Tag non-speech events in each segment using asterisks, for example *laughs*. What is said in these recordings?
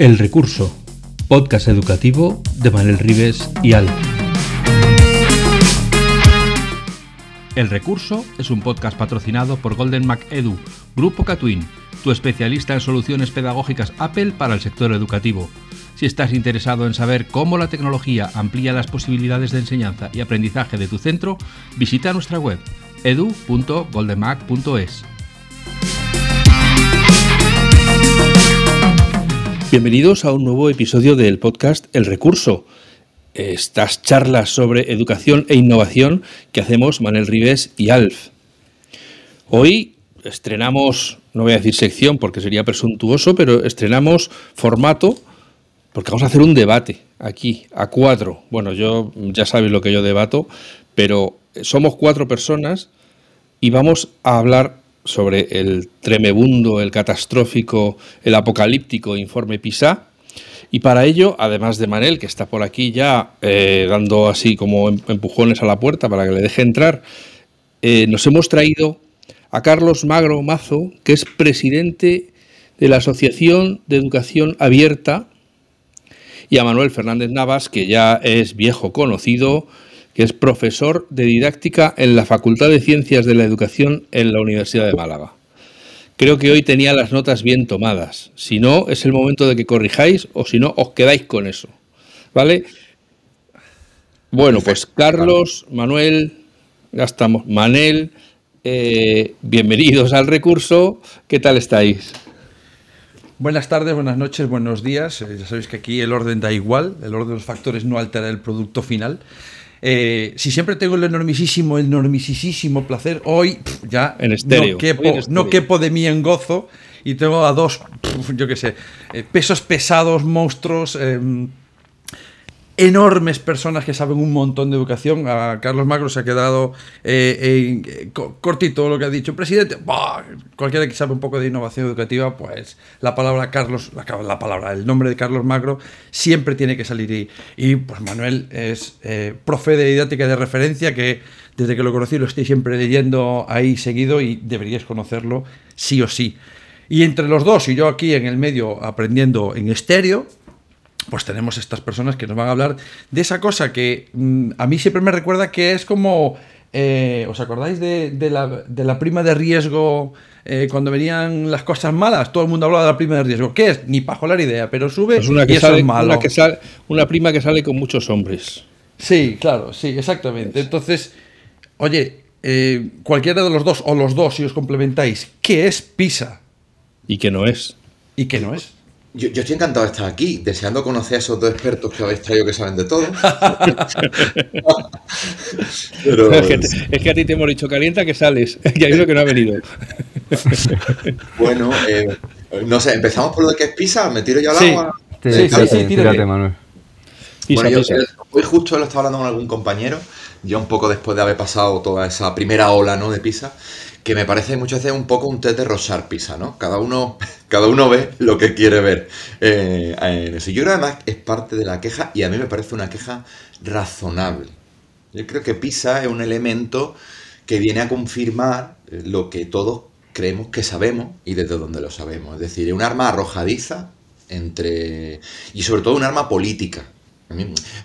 El Recurso, podcast educativo de Manuel Rives y Al. El Recurso es un podcast patrocinado por Golden Mac Edu, Grupo Catwin, tu especialista en soluciones pedagógicas Apple para el sector educativo. Si estás interesado en saber cómo la tecnología amplía las posibilidades de enseñanza y aprendizaje de tu centro, visita nuestra web edu.goldenmac.es. Bienvenidos a un nuevo episodio del podcast El Recurso. Estas charlas sobre educación e innovación que hacemos Manel Rives y Alf. Hoy estrenamos, no voy a decir sección porque sería presuntuoso, pero estrenamos formato porque vamos a hacer un debate aquí, a cuatro. Bueno, yo ya sabéis lo que yo debato, pero somos cuatro personas y vamos a hablar sobre el tremebundo, el catastrófico, el apocalíptico informe PISA. Y para ello, además de Manel, que está por aquí ya eh, dando así como em-, empujones a la puerta para que le deje entrar, eh, nos hemos traído a Carlos Magro Mazo, que es presidente de la Asociación de Educación Abierta, y a Manuel Fernández Navas, que ya es viejo conocido, es profesor de didáctica en la Facultad de Ciencias de la Educación en la Universidad de Málaga. Creo que hoy tenía las notas bien tomadas. Si no, es el momento de que corrijáis o si no, os quedáis con eso. ¿Vale? Bueno, pues Carlos, Manuel, ya estamos. Manel, eh, bienvenidos al recurso. ¿Qué tal estáis? Buenas tardes, buenas noches, buenos días. Eh, ya sabéis que aquí el orden da igual, el orden de los factores no altera el producto final. Eh, si siempre tengo el enormisísimo, el enormisísimo placer, hoy ya en estéreo, no, quepo, de mí en gozo y tengo a dos, yo qué sé, eh, pesos pesados, monstruos, em, enormes personas que saben un montón de educación. A Carlos Magro se ha quedado eh, eh, cortito lo que ha dicho. Presidente, cualquiera que sabe un poco de innovación educativa, pues la palabra Carlos, la, palabra, el nombre de Carlos Magro siempre tiene que salir. Y, y pues Manuel es eh, profe de didáctica de referencia que desde que lo conocí lo estoy siempre leyendo ahí seguido y deberíais conocerlo sí o sí. Y entre los dos y yo aquí en el medio aprendiendo en estéreo, pues tenemos estas personas que nos van a hablar de esa cosa que mm, a mí siempre me recuerda que es como, eh, ¿os acordáis de, la, prima de riesgo eh, cuando venían las cosas malas? Todo el mundo hablaba de la prima de riesgo. ¿Qué es? Ni para la idea, pero sube es una que sale, Una, que sale, una prima que sale con muchos hombres. Sí, claro, sí, exactamente. Entonces, oye, eh, cualquiera de los dos, o los dos, si os complementáis, ¿qué es PISA? ¿Y qué no es? ¿Y qué no es? Yo, estoy encantado de estar aquí, deseando conocer a esos dos expertos que habéis traído que saben de todo. *laughs* es, que a ti te hemos dicho calienta que sales, *laughs* y hay uno que no ha venido. *laughs* bueno, eh, no sé, empezamos por lo que es Pisa, me tiro yo al agua. Sí, sí, sí, tírate, Manuel. bueno, yo hoy justo lo estaba hablando con algún compañero, ya un poco después de haber pasado toda esa primera ola ¿no? de Pisa, que me parece muchas veces un poco un test de Rosar Pisa, ¿no? Cada uno, *laughs* cada uno ve lo que quiere ver eh, en eso. Yo creo además es parte de la queja y a mí me parece una queja razonable. Yo creo que Pisa es un elemento que viene a confirmar eh, lo que todos creemos que sabemos y desde dónde lo sabemos. Es decir, es un arma arrojadiza entre... y sobre todo un arma política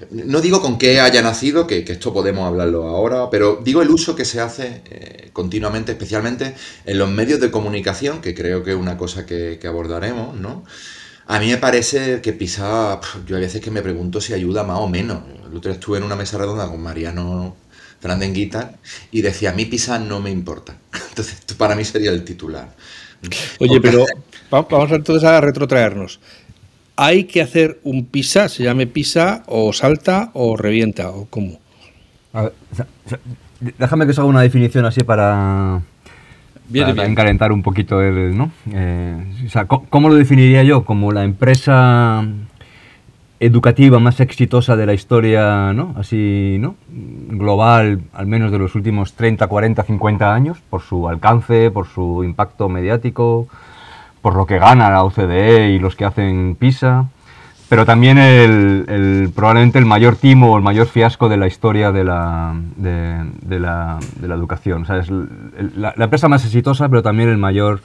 no digo con qué haya nacido, que, esto podemos hablarlo ahora, pero digo el uso que se hace eh, continuamente, especialmente en los medios de comunicación, que creo que es una cosa que, abordaremos, ¿no? A mí me parece que PISA, yo a veces que me pregunto si ayuda más o menos. El otro día estuve en una mesa redonda con Mariano Frandenguita y decía, a mí PISA no me importa. *laughs* Entonces, esto para mí sería el titular. Oye, pero vamos entonces a retrotraernos hay que hacer un pisa, se llame pisa, o salta, o revienta, o cómo. déjame que os haga una definición así para, bien, encalentar un poquito el, ¿no? Eh, ¿cómo lo definiría yo? Como la empresa educativa más exitosa de la historia, ¿no? Así, ¿no? Global, al menos de los últimos 30, 40, 50 años, por su alcance, por su impacto mediático, por lo que gana la OCDE y los que hacen PISA, pero también el, probablemente el mayor timo o el mayor fiasco de la historia de la, de, la, educación. O sea, es la, empresa más exitosa, pero también el mayor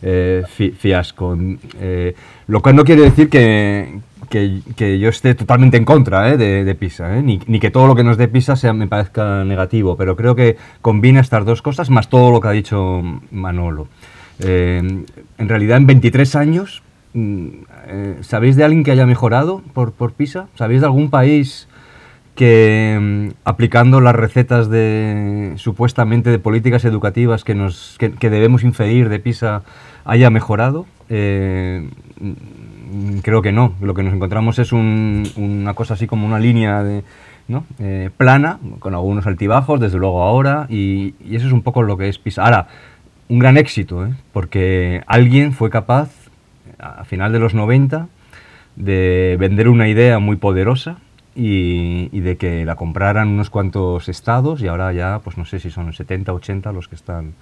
eh, fiasco. Eh, lo cual no quiere decir que, que, yo esté totalmente en contra de, de, PISA, ni, ni, que todo lo que nos dé PISA sea, me parezca negativo, pero creo que combina estas dos cosas más todo lo que ha dicho Manolo. En realidad, en 23 años, mm, ¿sabéis de alguien que haya mejorado por, PISA? ¿Sabéis de algún país que mm, aplicando las recetas de supuestamente de políticas educativas que, nos, que, debemos inferir de PISA haya mejorado. Eh, mm, creo que no. Lo que nos encontramos es una cosa así como una línea de, eh, plana, con algunos altibajos, desde luego ahora, y, eso es un poco lo que es PISA. Ahora, un gran éxito, ¿eh? porque alguien fue capaz, a final de los 90, de vender una idea muy poderosa, y, de que la compraran unos cuantos estados y ahora ya, pues no sé si son 70, 80 los que están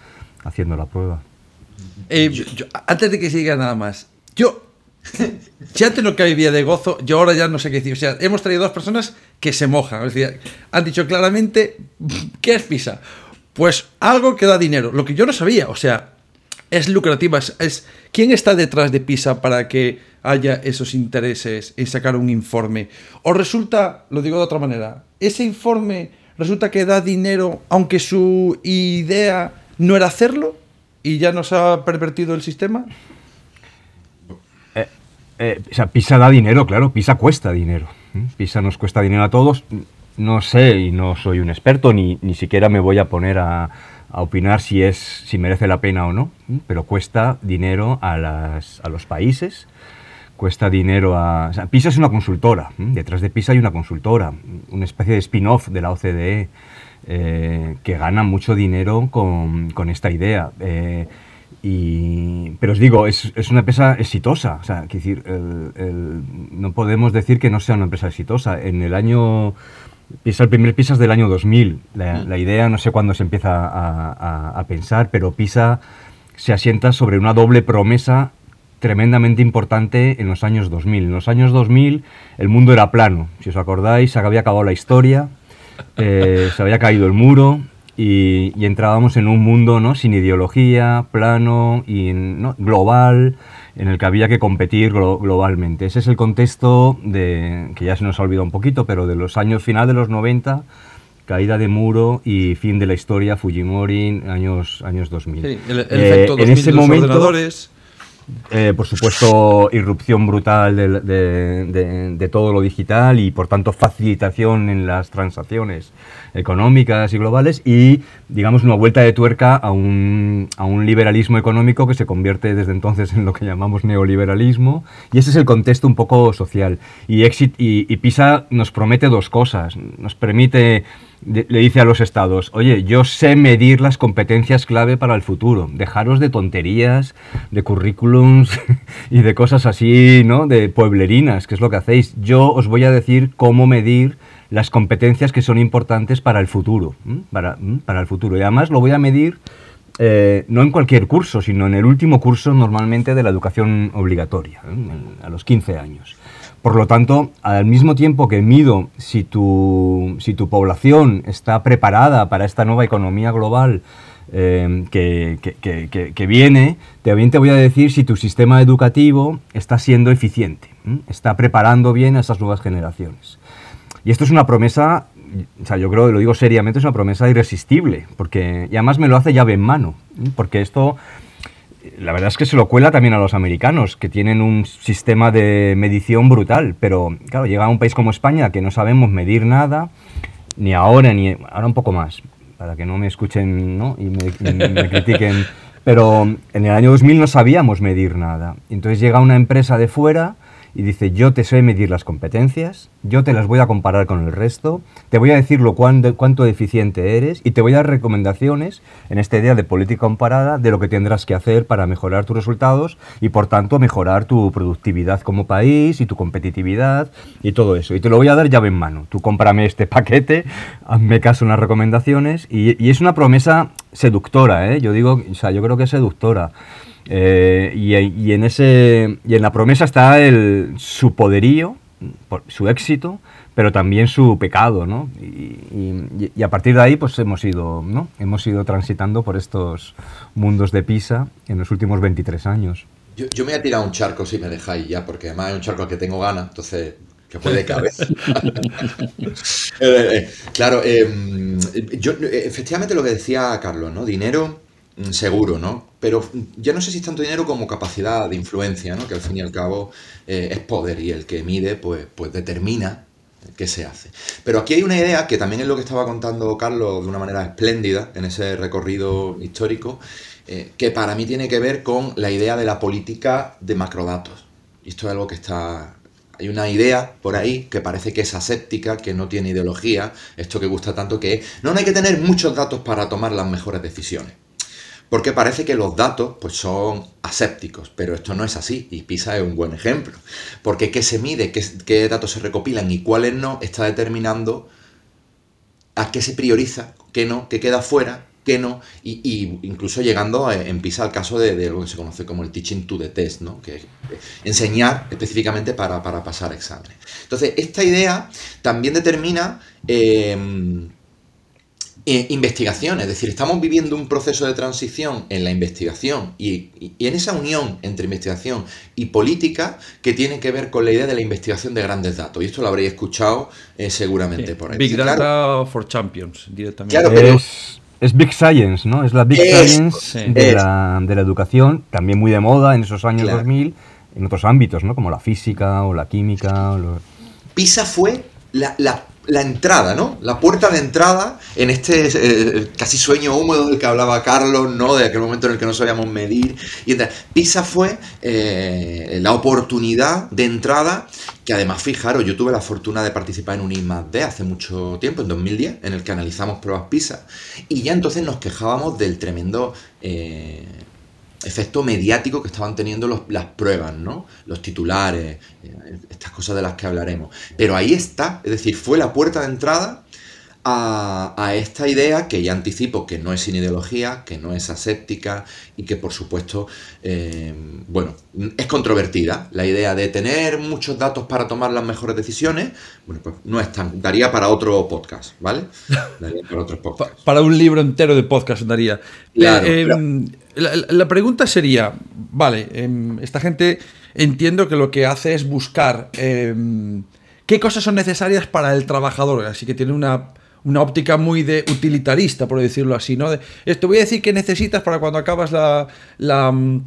haciendo la prueba. Eh, antes de que siga nada más, yo *laughs* ya antes no que vivía de gozo, yo ahora ya no sé qué decir. O sea, hemos traído dos personas que se mojan. Es decir, han dicho claramente, *laughs* ¿qué es PISA? Pues algo que da dinero. Lo que yo no sabía, o sea, es lucrativa. es, ¿Quién está detrás de PISA para que haya esos intereses en sacar un informe. O resulta, lo digo de otra manera, ese informe resulta que da dinero aunque su idea no era hacerlo y ya nos ha pervertido el sistema. Eh, eh, o sea, PISA da dinero, claro, PISA cuesta dinero. PISA nos cuesta dinero a todos. No sé y no soy un experto, ni, ni siquiera me voy a poner a, opinar si, es, si merece la pena o no, pero cuesta dinero a, las, a los países cuesta dinero a... PISA es una consultora, detrás de PISA hay una consultora, una especie de spin-off de la OCDE eh, que gana mucho dinero con, con esta idea. Eh, pero os digo, es, es, una empresa exitosa. Decir, no podemos decir que no sea una empresa exitosa. En el año. PISA, el primer PISA es del año 2000. La, la idea no sé cuándo se empieza a, a, a, pensar, pero PISA se asienta sobre una doble promesa tremendamente importante en los años 2000. En los años 2000 el mundo era plano, si os acordáis, se había acabado la historia, eh, *laughs* se había caído el muro y, entrábamos en un mundo ¿no? sin ideología, plano y global, en el que había que competir globalmente. Ese es el contexto de, que ya se nos ha olvidado un poquito, pero de los años final de los 90 caída de muro y fin de la historia, Fujimori, años, años 2000. Sí, el, efecto 2000 en ese momento, ordenadores. Eh, por supuesto, irrupción brutal de, todo lo digital y, por tanto, facilitación en las transacciones económicas y globales y, digamos, una vuelta de tuerca a un, liberalismo económico que se convierte desde entonces en lo que llamamos neoliberalismo y ese es el contexto un poco social. Y, y PISA nos promete dos cosas. Nos permite le dice a los estados, oye, yo sé medir las competencias clave para el futuro, dejaros de tonterías, de currículums *laughs* y de cosas así, ¿no? De pueblerinas, que es lo que hacéis. Yo os voy a decir cómo medir las competencias que son importantes para el futuro, para, para el futuro. Y además lo voy a medir eh, no en cualquier curso, sino en el último curso normalmente de la educación obligatoria, a los 15 años. Por lo tanto, al mismo tiempo que mido si tu, si tu población está preparada para esta nueva economía global eh, que, que, viene, también te voy a decir si tu sistema educativo está siendo eficiente, está preparando bien a esas nuevas generaciones. Y esto es una promesa, o sea, yo creo, que lo digo seriamente, es una promesa irresistible, porque y además me lo hace llave en mano, porque esto la verdad es que se lo cuela también a los americanos, que tienen un sistema de medición brutal, pero claro, llega a un país como España que no sabemos medir nada, ni ahora, ni ahora un poco más, para que no me escuchen ¿no? y me, *laughs* critiquen, pero en el año 2000 no sabíamos medir nada. Entonces llega una empresa de fuera y dice, yo te sé medir las competencias, yo te las voy a comparar con el resto, te voy a decir lo cuánto eficiente eres y te voy a dar recomendaciones en esta idea de política comparada de lo que tendrás que hacer para mejorar tus resultados y por tanto mejorar tu productividad como país y tu competitividad y todo eso. Y te lo voy a dar llave en mano. Tú cómprame este paquete, hazme caso en las recomendaciones y, y es una promesa seductora, ¿eh? Yo digo, o sea, yo creo que es seductora. Eh, y, en ese, y en la promesa está el, su poderío su éxito, pero también su pecado, ¿no? Y, a partir de ahí, pues hemos ido, ¿no? Hemos ido transitando por estos mundos de Pisa en los últimos 23 años. Yo, me voy a tirar un charco si me dejáis ya, porque además es un charco al que tengo ganas, entonces que puede caber. *laughs* *laughs* Eh, eh, claro, em, yo, efectivamente lo que decía Carlos, ¿no? Dinero seguro, ¿no? Pero ya no sé si es tanto dinero como capacidad de influencia, ¿no? Que al fin y al cabo eh, es poder y el que mide, pues, pues determina qué se hace. Pero aquí hay una idea que también es lo que estaba contando Carlos de una manera espléndida en ese recorrido histórico, que para mí tiene que ver con la idea de la política de macrodatos. Y esto es algo que está hay una idea por ahí que parece que es aséptica, que no tiene ideología, esto que gusta tanto que es, no, hay que tener muchos datos para tomar las mejores decisiones. Porque parece que los datos pues, son asépticos, pero esto no es así y PISA es un buen ejemplo. Porque qué se mide, qué, qué datos se recopilan y cuáles no, está determinando a qué se prioriza, qué no, qué queda fuera que no, y, incluso llegando en PISA al caso de, lo que se conoce como el teaching to the test, ¿no? que enseñar específicamente para, pasar exámenes. Entonces, esta idea también determina em, eh, investigación, es decir, estamos viviendo un proceso de transición en la investigación y, en esa unión entre investigación y política que tiene que ver con la idea de la investigación de grandes datos. Y esto lo habréis escuchado eh, seguramente por ahí. Big Data for Champions, directamente. Claro, pero, es Big Science, ¿no? Es la Big Science de, la, de, la, educación, también muy de moda en esos años 2000, en otros ámbitos, ¿no? Como la física o la química. PISA fue la, la la entrada, ¿no? La puerta de entrada en este eh, casi sueño húmedo del que hablaba Carlos, ¿no? De aquel momento en el que no sabíamos medir. Y PISA fue eh, la oportunidad de entrada que además, fijaros, yo tuve la fortuna de participar en un I+D hace mucho tiempo, en 2010, en el que analizamos pruebas PISA. Y ya entonces nos quejábamos del tremendo... Eh, efecto mediático que estaban teniendo las pruebas, ¿no? Los titulares, eh, estas cosas de las que hablaremos. Pero ahí está, es decir, fue la puerta de entrada a, esta idea que ya anticipo que no es sin ideología, que no es aséptica y que por supuesto, eh, bueno, es controvertida. La idea de tener muchos datos para tomar las mejores decisiones, bueno, pues no es tan, daría para otro podcast, ¿vale? *laughs* Daría para otros podcasts. para un libro entero de podcast daría. Eh, em, la, pregunta sería, vale, em, esta gente entiendo que lo que hace es buscar em, qué cosas son necesarias para el trabajador, así que tiene una una óptica muy de utilitarista, por decirlo así, ¿no? De, esto voy a decir que necesitas para cuando acabas la, mm,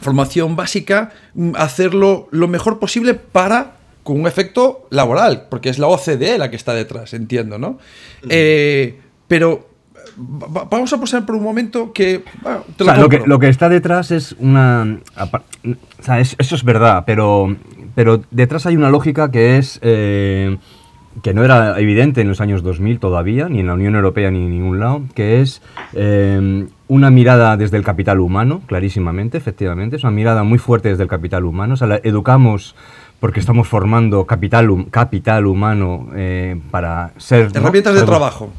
formación básica, mm, hacerlo lo mejor posible para con un efecto laboral, porque es la OCDE la que está detrás, entiendo, ¿no? Eh, pero vamos a posar por un momento que... lo, que lo que está detrás es una... O sea, eso es verdad, pero, pero detrás hay una lógica que es... Eh, que no era evidente en los años 2000 todavía, ni en la Unión Europea ni en ningún lado, que es eh, una mirada desde el capital humano, clarísimamente, efectivamente, es una mirada muy fuerte desde el capital humano, o sea, educamos porque estamos formando capital, capital humano eh, para ser... Herramientas de trabajo.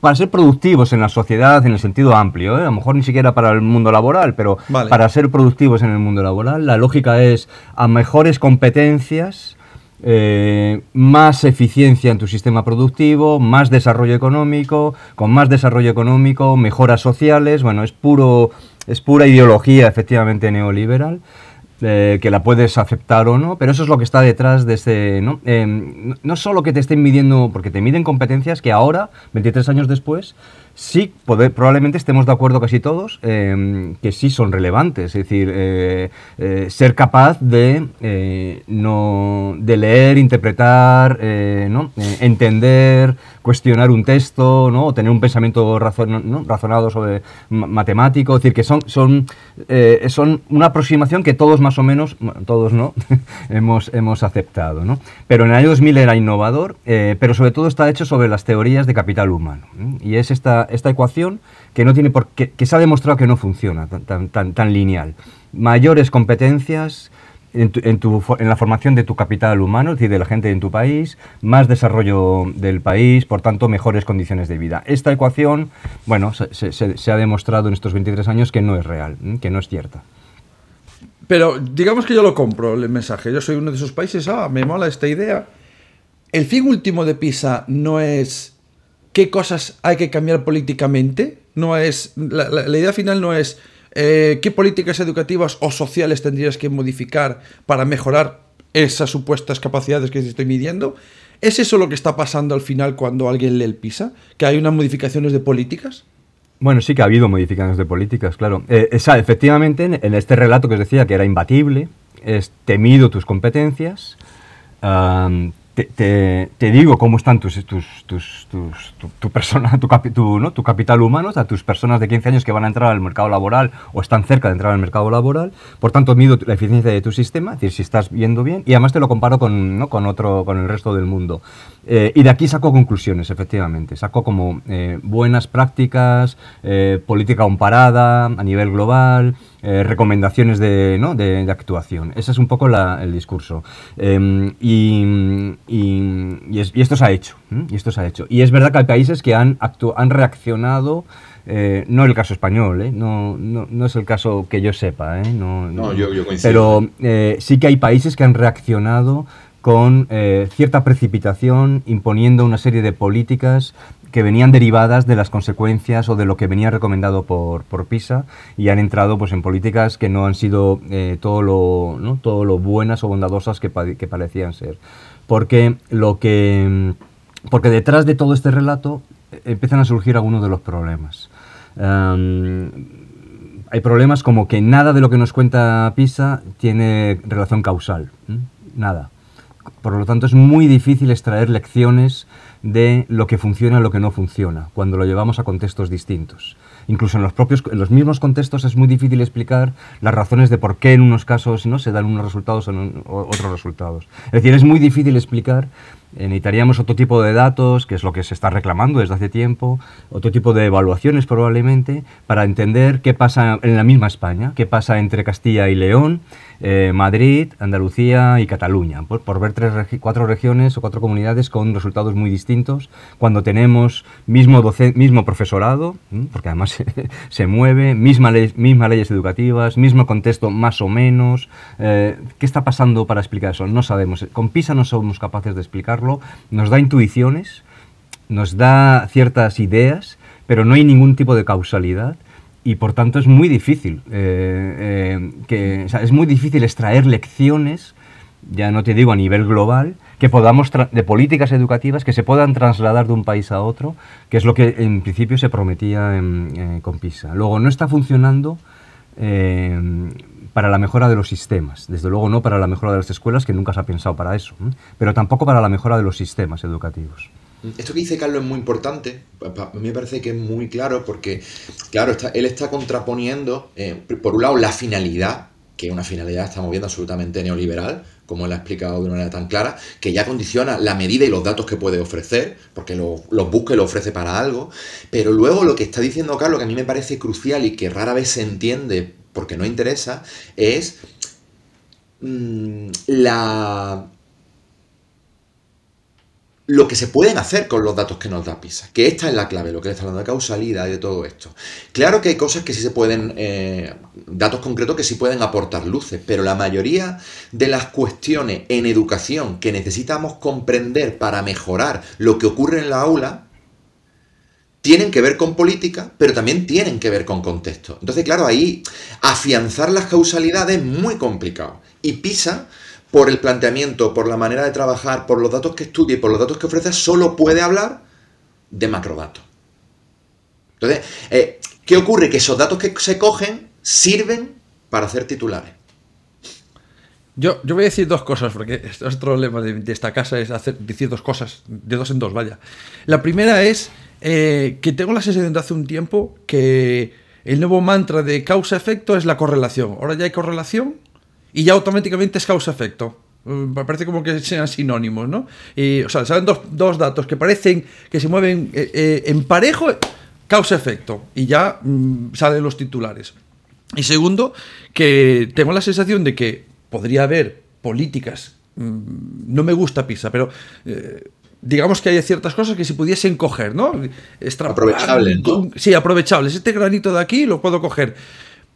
Para ser productivos en la sociedad en el sentido amplio, ¿eh? a lo mejor ni siquiera para el mundo laboral, pero para ser productivos en el mundo laboral, la lógica es a mejores competencias, eh, más eficiencia en tu sistema productivo, más desarrollo económico, con más desarrollo económico, mejoras sociales, bueno, es puro, es pura ideología efectivamente neoliberal. Eh, que la puedes aceptar o no, pero eso es lo que está detrás de ese... ¿no? Eh, no solo que te estén midiendo, porque te miden competencias que ahora, 23 años después, sí, probablemente estemos de acuerdo casi todos em, que sí son relevantes. Es decir, eh, eh, ser capaz de, eh, no, de leer, interpretar, ¿no? entender, cuestionar un texto, ¿no? tener un pensamiento razonado sobre matemático. Es decir, que son, son, son una aproximación que todos más o menos, todos no, *laughs* hemos, hemos aceptado. ¿no? Pero en el año 2000 era innovador, pero sobre todo está hecho sobre las teorías de capital humano. Y es esta esta, ecuación que, no tiene por, que, que se ha demostrado que no funciona tan, tan, tan lineal. Mayores competencias en, en, la formación de tu capital humano, es decir, de la gente en tu país, más desarrollo del país, por tanto, mejores condiciones de vida. Esta ecuación, bueno, se, se, ha demostrado en estos 23 años que no es real, que no es cierta. Pero digamos que yo lo compro el mensaje. Yo soy uno de esos países, ah, me mola esta idea. El fin último de PISA no es qué cosas hay que cambiar políticamente, no es la, idea final no es eh, qué políticas educativas o sociales tendrías que modificar para mejorar esas supuestas capacidades que estoy midiendo. ¿Es eso lo que está pasando al final cuando alguien lee el PISA? ¿Que hay unas modificaciones de políticas? Bueno, sí que ha habido modificaciones de políticas, claro. Eh, efectivamente, en, este relato que os decía que era imbatible, es temido tus competencias, te, te, digo cómo están tus, tus, tus, tu, persona, tu, ¿no? tu capital humano, o tus personas de 15 años que van a entrar al mercado laboral o están cerca de entrar al mercado laboral. Por tanto, mido la eficiencia de tu sistema, es decir, si estás viendo bien, y además te lo comparo con, ¿no? con, otro, con el resto del mundo. Eh, y de aquí saco conclusiones, efectivamente. Saco como eh, buenas prácticas, eh, política comparada a nivel global, recomendaciones de, ¿no? de, actuación. Ese es un poco el discurso. Em, y, y, esto se ha hecho. Y esto se ha hecho. Y es verdad que hay países que han, han reaccionado. no el caso español, no, no, no, es el caso que yo sepa, no, yo, yo pero sí que hay países que han reaccionado con eh, cierta precipitación, imponiendo una serie de políticas que venían derivadas de las consecuencias o de lo que venía recomendado por, por PISA y han entrado pues, en políticas que no han sido eh, todo, lo, ¿no? todo lo buenas o bondadosas que, que, parecían ser. Porque, lo que, porque detrás de todo este relato eh, empiezan a surgir algunos de los problemas. hay problemas como que nada de lo que nos cuenta PISA tiene relación causal. Nada. Por lo tanto, es muy difícil extraer lecciones de lo que funciona y lo que no funciona cuando lo llevamos a contextos distintos. Incluso en los, propios, en los mismos contextos es muy difícil explicar las razones de por qué en unos casos ¿no? se dan unos resultados o en otros resultados. Es decir, es muy difícil explicar eh, necesitaríamos otro tipo de datos, que es lo que se está reclamando desde hace tiempo, otro tipo de evaluaciones probablemente, para entender qué pasa en la misma España, qué pasa entre Castilla y León, eh, Madrid, Andalucía y Cataluña, por, ver tres cuatro regiones o cuatro comunidades con resultados muy distintos, cuando tenemos mismo, mismo profesorado, porque además *laughs* se, mueve, misma mismas leyes educativas, mismo contexto más o menos. Eh, ¿Qué está pasando para explicar eso? No sabemos. Con PISA no somos capaces de explicarlo nos da intuiciones, nos da ciertas ideas, pero no hay ningún tipo de causalidad y por tanto es muy difícil eh, eh, que, es muy difícil extraer lecciones ya no te digo a nivel global que podamos de políticas educativas que se puedan trasladar de un país a otro que es lo que en principio se prometía eh, con PISA luego no está funcionando para la mejora de los sistemas. Desde luego no para la mejora de las escuelas, que nunca se ha pensado para eso, pero tampoco para la mejora de los sistemas educativos. Esto que dice Carlos es muy importante, a mí me parece que es muy claro porque, claro, él está contraponiendo, eh, por un lado, la finalidad, que es una finalidad, estamos viendo, absolutamente neoliberal, como él ha explicado de una manera tan clara, que ya condiciona la medida y los datos que puede ofrecer, porque los busca y los ofrece para algo, pero luego lo que está diciendo Carlos, que a mí me parece crucial y que rara vez se entiende porque no interesa, es mm, la lo que se pueden hacer con los datos que nos da PISA, que esta es la clave, lo que le está hablando de causalidad y de todo esto. Claro que hay cosas que sí se pueden, eh, datos concretos que sí pueden aportar luces, pero la mayoría de las cuestiones en educación que necesitamos comprender para mejorar lo que ocurre en la aula, tienen que ver con política, pero también tienen que ver con contexto. Entonces, claro, ahí afianzar las causalidades es muy complicado. Y PISA, por el planteamiento, por la manera de trabajar, por los datos que estudia y por los datos que ofrece, solo puede hablar de macrodatos. Entonces, eh, ¿qué ocurre? Que esos datos que se cogen sirven para hacer titulares. Yo, yo voy a decir dos cosas, porque este es otro lema de, de, esta casa, es hacer, decir dos cosas, de dos en dos, vaya. La primera es eh, que tengo la sensación de hace un tiempo que el nuevo mantra de causa-efecto es la correlación. Ahora ya hay correlación y ya automáticamente es causa-efecto. Mm, parece como que sean sinónimos, ¿no? Y, o sea, salen dos, datos que parecen que se mueven eh, eh, en parejo, causa-efecto, y ya mm, salen los titulares. Y segundo, que tengo la sensación de que podría haber políticas, mm, no me gusta PISA, pero digamos que hay ciertas cosas que se pudiesen coger, ¿no? Aprovechables, Sí, aprovechables. Este granito de aquí lo puedo coger.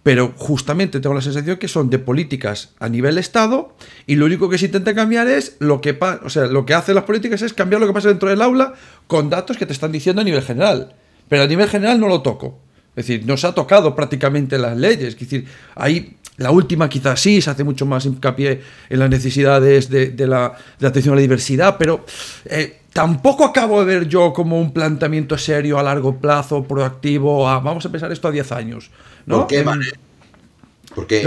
Pero justamente tengo la sensación que son de políticas a nivel Estado y lo único que se intenta cambiar es lo que, o sea, lo que hacen las políticas es cambiar lo que pasa dentro del aula con datos que te están diciendo a nivel general. Pero a nivel general no lo toco. Es decir, no se ha tocado prácticamente las leyes. Es decir, ahí la última quizás sí, se hace mucho más hincapié en las necesidades de, la, atención a la diversidad, pero eh, tampoco acabo de ver yo como un planteamiento serio a largo plazo, proactivo, vamos a pensar esto a 10 años. ¿No? ¿Por qué, man? Porque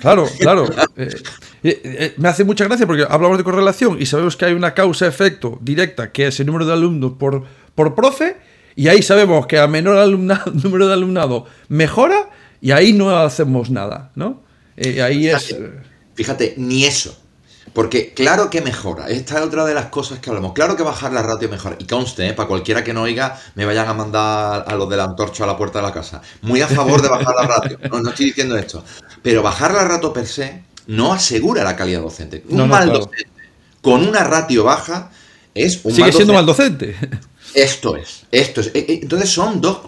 Claro, *laughs* claro. Eh, eh, me hace mucha gracia porque hablamos de correlación y sabemos que hay una causa-efecto directa, que es el número de alumnos por, por profe, y ahí sabemos que a menor alumnado, *laughs* número de alumnado mejora y ahí no hacemos nada, ¿no? Eh, ahí es... Fíjate, ni eso. Porque claro que mejora, esta es otra de las cosas que hablamos. Claro que bajar la ratio mejora. Y conste, ¿eh? para cualquiera que no oiga, me vayan a mandar a los de la antorcha a la puerta de la casa. Muy a favor de bajar la ratio. No, no estoy diciendo esto. Pero bajar la ratio per se no asegura la calidad docente. Un mal docente con una ratio baja es un Sigue siendo mal docente. Esto es, esto es. E, e, entonces son dos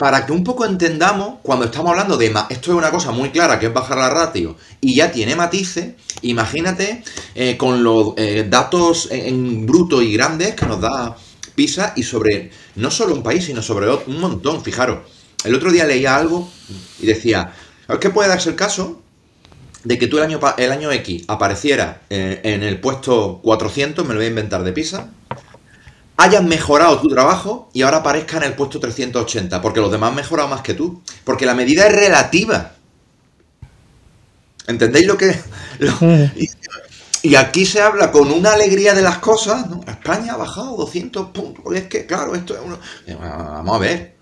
para que un poco entendamos, cuando estamos hablando de... Esto es una cosa muy clara, que es bajar la ratio, y ya tiene matices, imagínate eh, con los eh, datos en bruto y grandes que nos da PISA y sobre no solo un país, sino sobre un montón, fijaros. El otro día leía algo y decía, es que puede darse el caso de que tú el año, el año X apareciera eh, en el puesto 400, me lo voy a inventar de PISA, hayas mejorado tu trabajo y ahora aparezca en el puesto 380, porque los demás han mejorado más que tú. Porque la medida es relativa. ¿Entendéis lo que.? *laughs* y, aquí se habla con una alegría de las cosas. ¿no? España ha bajado 200 puntos. Es que, claro, esto es uno. Eh, vamos a ver.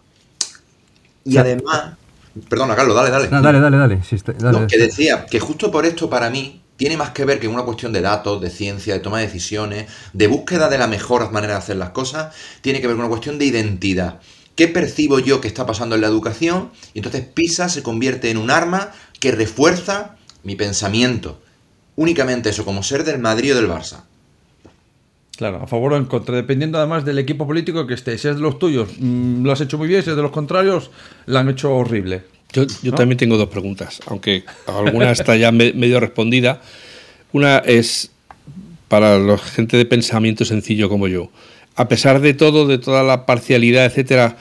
Y además. Perdona, Carlos, dale, dale. dale, dale, dale. dale que decía que justo por esto, para mí, tiene más que ver que una cuestión de datos, de ciencia, de toma de decisiones, de búsqueda de la mejor manera de hacer las cosas, tiene que ver con una cuestión de identidad. ¿Qué percibo yo que está pasando en la educación? Y entonces PISA se convierte en un arma que refuerza mi pensamiento. Únicamente eso, como ser del Madrid o del Barça. Claro, a favor o en contra, dependiendo además del equipo político que esté. Si es de los tuyos, mm, lo has hecho muy bien, si es de los contrarios, lo han hecho horrible. Yo, también tengo dos preguntas, aunque alguna está ya medio respondida. Una es para la gente de pensamiento sencillo como yo. A pesar de todo, de toda la parcialidad, etcétera,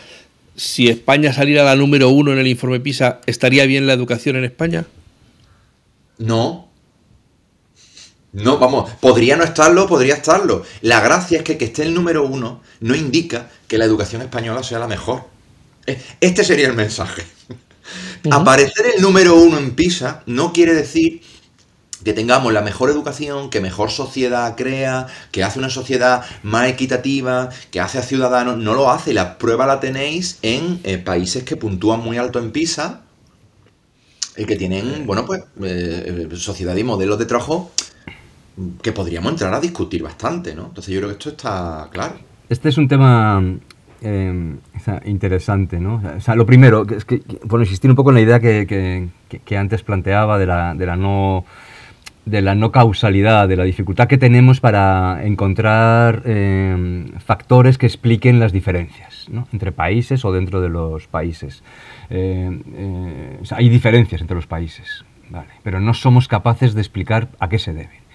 si España saliera la número uno en el informe PISA, ¿estaría bien la educación en España? No. No, vamos, podría no estarlo, podría estarlo. La gracia es que que esté el número uno no indica que la educación española sea la mejor. E, este sería el mensaje. Aparecer el número uno en PISA no quiere decir que tengamos la mejor educación, que mejor sociedad crea, que hace una sociedad más equitativa, que hace a ciudadanos. No lo hace. La prueba la tenéis en eh, países que puntúan muy alto en PISA y que tienen, bueno, pues, eh, sociedad y modelos de trabajo que podríamos entrar a discutir bastante, ¿no? Entonces yo creo que esto está claro. Este es un tema eh, interesante, ¿no? O sea, lo primero, es que, bueno, insistir un poco en la idea que, que, antes planteaba de la, de la, no de la no causalidad, de la dificultad que tenemos para encontrar em, factores que expliquen las diferencias ¿no? entre países o dentro de los países. Eh, eh, hay diferencias entre los países, ¿vale? pero no somos capaces de explicar a qué se deben.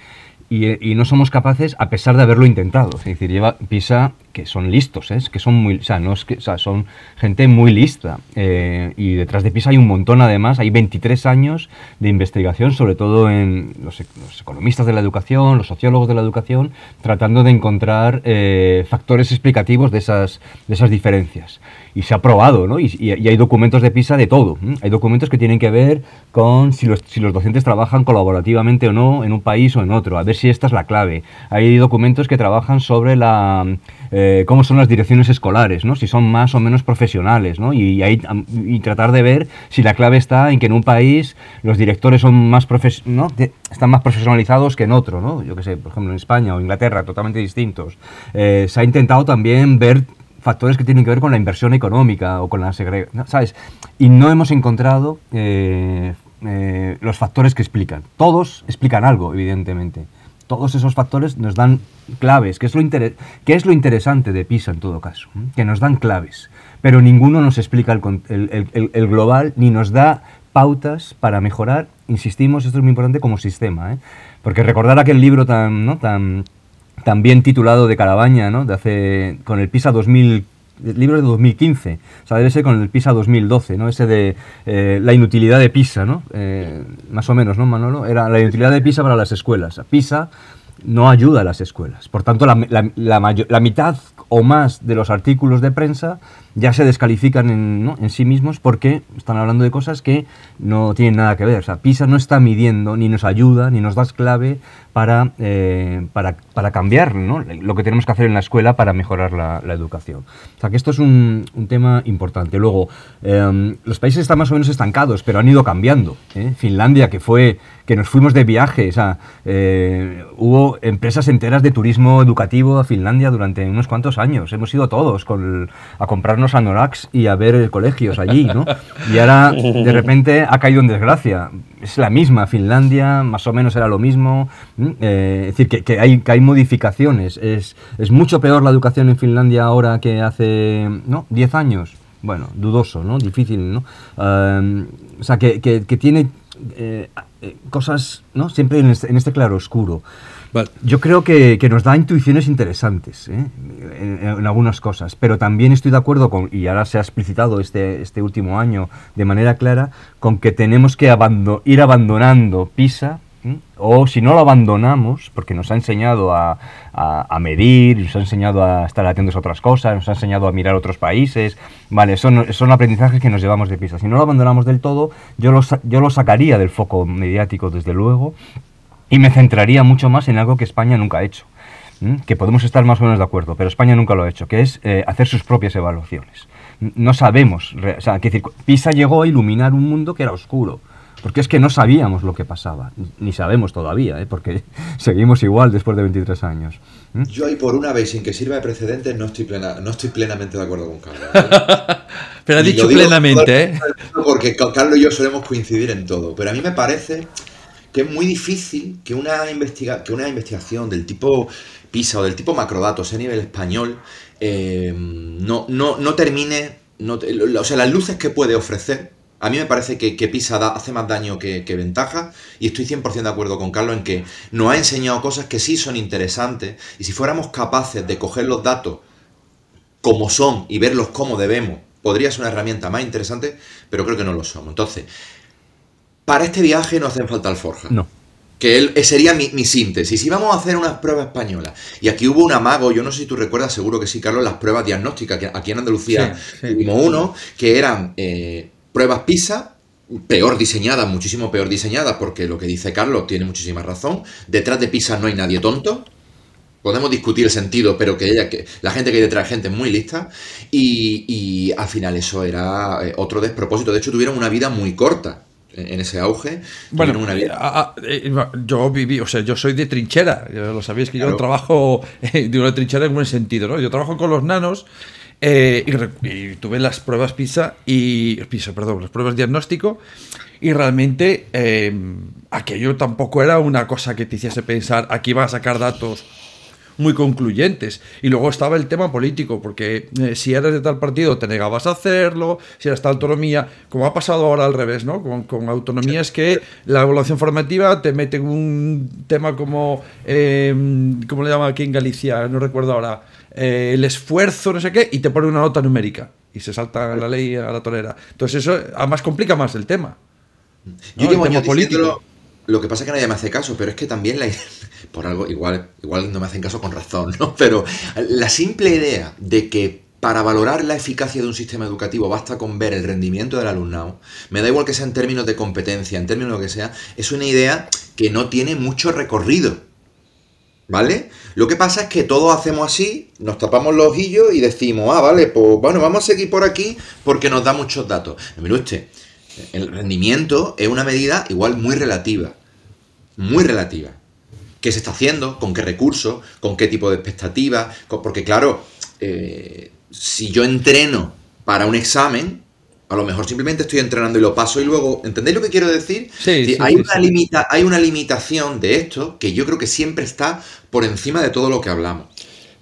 Y, no somos capaces a pesar de haberlo intentado. Es decir, lleva PISA que son listos, ¿eh? que son muy, o sea, no es que, o sea, son gente muy lista. Eh, y detrás de PISA hay un montón, además, hay 23 años de investigación, sobre todo en los, economistas de la educación, los sociólogos de la educación, tratando de encontrar eh, factores explicativos de esas, de esas diferencias y se ha probado, ¿no? Y, hay documentos de PISA de todo. Hay documentos que tienen que ver con si los, si los docentes trabajan colaborativamente o no en un país o en otro, a ver si esta es la clave. Hay documentos que trabajan sobre la eh, cómo son las direcciones escolares, ¿no? Si son más o menos profesionales, ¿no? Y, y tratar de ver si la clave está en que en un país los directores son más profes ¿no? están más profesionalizados que en otro, ¿no? Yo que sé, por ejemplo en España o Inglaterra, totalmente distintos. Eh, se ha intentado también ver factores que tienen que ver con la inversión económica o con la segregación, ¿sabes? Y no hemos encontrado eh, eh, los factores que explican. Todos explican algo, evidentemente. Todos esos factores nos dan claves, que es lo, que es lo interesante de PISA en todo caso, que nos dan claves. pero ninguno nos explica el, global ni nos da pautas para mejorar, insistimos, esto es muy importante como sistema, ¿eh? porque recordar aquel libro tan, ¿no? tan, bien titulado de Carabaña, ¿no? de hace, con el PISA 2000 libro de 2015, o sea, debe ser con el PISA 2012, ¿no? Ese de eh, la inutilidad de PISA, ¿no? Eh, más o menos, ¿no, Manolo? Era la inutilidad de PISA para las escuelas. PISA no ayuda a las escuelas. Por tanto, la, la mitad o más de los artículos de prensa ya se descalifican en, sí mismos porque están hablando de cosas que no tienen nada que ver. O sea, PISA no está midiendo, ni nos ayuda, ni nos da clave para, eh, para, cambiar lo que tenemos que hacer en la escuela para mejorar la, educación. O sea, que esto es un, tema importante. Luego, em, los países están más o menos estancados, pero han ido cambiando. ¿eh? Finlandia, que fue que nos fuimos de viaje, o sea, eh, hubo empresas enteras de turismo educativo a Finlandia durante unos cuantos años. Hemos ido todos con, a comprar a Norax y a ver colegios allí, ¿no? Y ahora de repente ha caído en desgracia. Es la misma, Finlandia más o menos era lo mismo. Eh, es decir, que, hay, que hay modificaciones. Es, es mucho peor la educación en Finlandia ahora que hace, ¿no? 10 años. Bueno, dudoso, ¿no? Difícil, ¿no? o sea, que, que, tiene eh, eh, cosas, ¿no? Siempre en este, en este claro oscuro. Yo creo que, nos da intuiciones interesantes ¿eh? en, algunas cosas, pero también estoy de acuerdo con, y ahora se ha explicitado este, este último año de manera clara, con que tenemos que ir abandonando PISA, o si no lo abandonamos, porque nos ha enseñado a, medir, nos ha enseñado a estar atentos a otras cosas, nos ha enseñado a mirar otros países, vale, son, son aprendizajes que nos llevamos de PISA. Si no lo abandonamos del todo, yo lo, yo lo sacaría del foco mediático, desde luego, y me centraría mucho más en algo que España nunca ha hecho, que podemos estar más o menos de acuerdo, pero España nunca lo ha hecho, que es eh, hacer sus propias evaluaciones. No sabemos, o decir, PISA llegó a iluminar un mundo que era oscuro, porque es que no sabíamos lo que pasaba, ni sabemos todavía, ¿eh? porque *laughs* seguimos igual después de 23 años. Yo ahí por una vez, sin que sirva de precedentes, no estoy, plena, no estoy plenamente de acuerdo con Carlos. *laughs* pero ha dicho plenamente, ¿eh? Porque Carlos y yo solemos coincidir en todo, pero a mí me parece que es muy difícil que una, investiga que una investigación del tipo PISA o del tipo macrodatos a nivel español eh, no, no, termine, o sea, las luces que puede ofrecer, a mí me parece que, PISA hace más daño que, ventaja y estoy 100% de acuerdo con Carlos en que nos ha enseñado cosas que sí son interesantes y si fuéramos capaces de coger los datos como son y verlos como debemos, podría ser una herramienta más interesante, pero creo que no lo somos. Entonces, para este viaje no hacen falta alforja. No. Que él, eh, sería mi, síntesis. Si vamos a hacer unas pruebas españolas, y aquí hubo un amago, yo no sé si tú recuerdas, seguro que sí, Carlos, las pruebas diagnósticas, que aquí en Andalucía tuvimos uno, que eran eh, pruebas PISA, peor diseñadas, muchísimo peor diseñadas, porque lo que dice Carlos tiene muchísima razón. Detrás de PISA no hay nadie tonto. Podemos discutir el sentido, pero que, ella, que la gente que hay detrás es gente muy lista. Y, al final eso era eh, otro despropósito. De hecho, tuvieron una vida muy corta en ese auge. Bueno, una vida. Eh, yo viví, o sea, yo soy de trinchera, lo sabéis que yo trabajo, digo de trinchera en buen sentido, ¿no? Yo trabajo con los nanos eh, y, tuve las pruebas PISA y PISA, perdón, las pruebas diagnóstico y realmente eh, aquello tampoco era una cosa que te hiciese pensar aquí va a sacar datos muy concluyentes. Y luego estaba el tema político, porque eh, si eres de tal partido te negabas a hacerlo, si eras tal autonomía, como ha pasado ahora al revés, ¿no? Con, con autonomía es que la evaluación formativa te mete un tema como, eh, ¿cómo le llama aquí en Galicia? No recuerdo ahora. Eh, el esfuerzo, no sé qué, y te pone una nota numérica. Y se salta la ley a la tolera. Entonces eso además complica más el tema. Yo llevo años político. Lo que pasa es que nadie me hace caso, pero es que también la, *laughs* por algo, igual, igual no me hacen caso con razón, ¿no? *laughs* Pero la simple idea de que para valorar la eficacia de un sistema educativo basta con ver el rendimiento del alumnado, me da igual que sea en términos de competencia, en términos de lo que sea, es una idea que no tiene mucho recorrido. ¿Vale? Lo que pasa es que todos hacemos así, nos tapamos los ojillos y decimos, ah, vale, pues bueno, vamos a seguir por aquí porque nos da muchos datos. Mire usted, el rendimiento es una medida igual muy relativa. Muy relativa. ¿Qué se está haciendo? ¿Con qué recursos? ¿Con qué tipo de expectativas? Porque claro, eh, si yo entreno para un examen, a lo mejor simplemente estoy entrenando y lo paso y luego, ¿entendéis lo que quiero decir? Sí, hay, una limita, hay una limitación de esto que yo creo que siempre está por encima de todo lo que hablamos.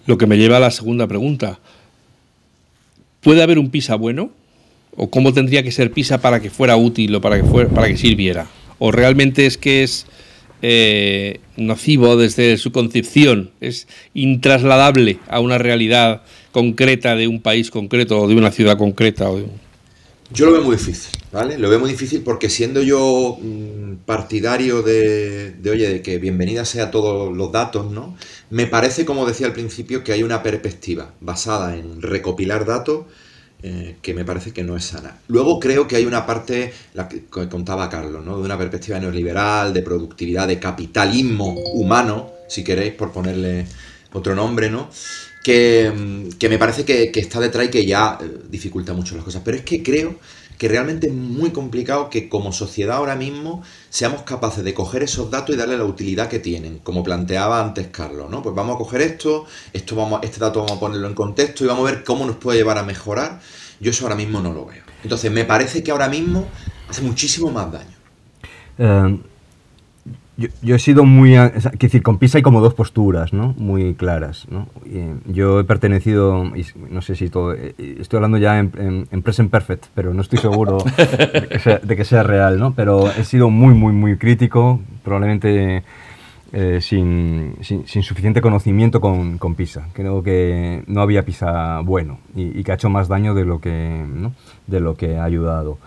Lo que me lleva a la segunda pregunta. ¿puede haber un PISA bueno? ¿O cómo tendría que ser PISA para que fuera útil o para que, fuera, para que sirviera? ¿O realmente es que es eh, nocivo desde su concepción, es intrasladable a una realidad concreta de un país concreto o de una ciudad concreta? O Yo lo veo muy difícil, ¿vale? Lo veo muy difícil porque siendo yo mm, partidario de, de, oye, de que bienvenida sea todos los datos, ¿no? Me parece, como decía al principio, que hay una perspectiva basada en recopilar datos eh, que me parece que no es sana. Luego creo que hay una parte, la que contaba Carlos, ¿no? de una perspectiva neoliberal, de productividad, de capitalismo humano, si queréis, por ponerle otro nombre, ¿no? Que, mm, me parece que, está detrás y que ya eh, dificulta mucho las cosas. Pero es que creo que realmente es muy complicado que como sociedad ahora mismo seamos capaces de coger esos datos y darle la utilidad que tienen, como planteaba antes Carlos, ¿no? Pues vamos a coger esto, esto vamos, este dato vamos a ponerlo en contexto y vamos a ver cómo nos puede llevar a mejorar. Yo eso ahora mismo no lo veo. Entonces, me parece que ahora mismo hace muchísimo más daño. Eh, yo, he sido muy... Es decir, con PISA hay como dos posturas, ¿no? Muy claras, ¿no? yo he pertenecido, no sé si todo... Eh, estoy hablando ya en, en, present perfect, pero no estoy seguro *laughs* de, que sea, real, ¿no? Pero he sido muy, muy, muy crítico, probablemente eh, sin, sin, suficiente conocimiento con, con, PISA. Creo que no había PISA bueno y, y, que ha hecho más daño de lo que, ¿no? de lo que ha ayudado.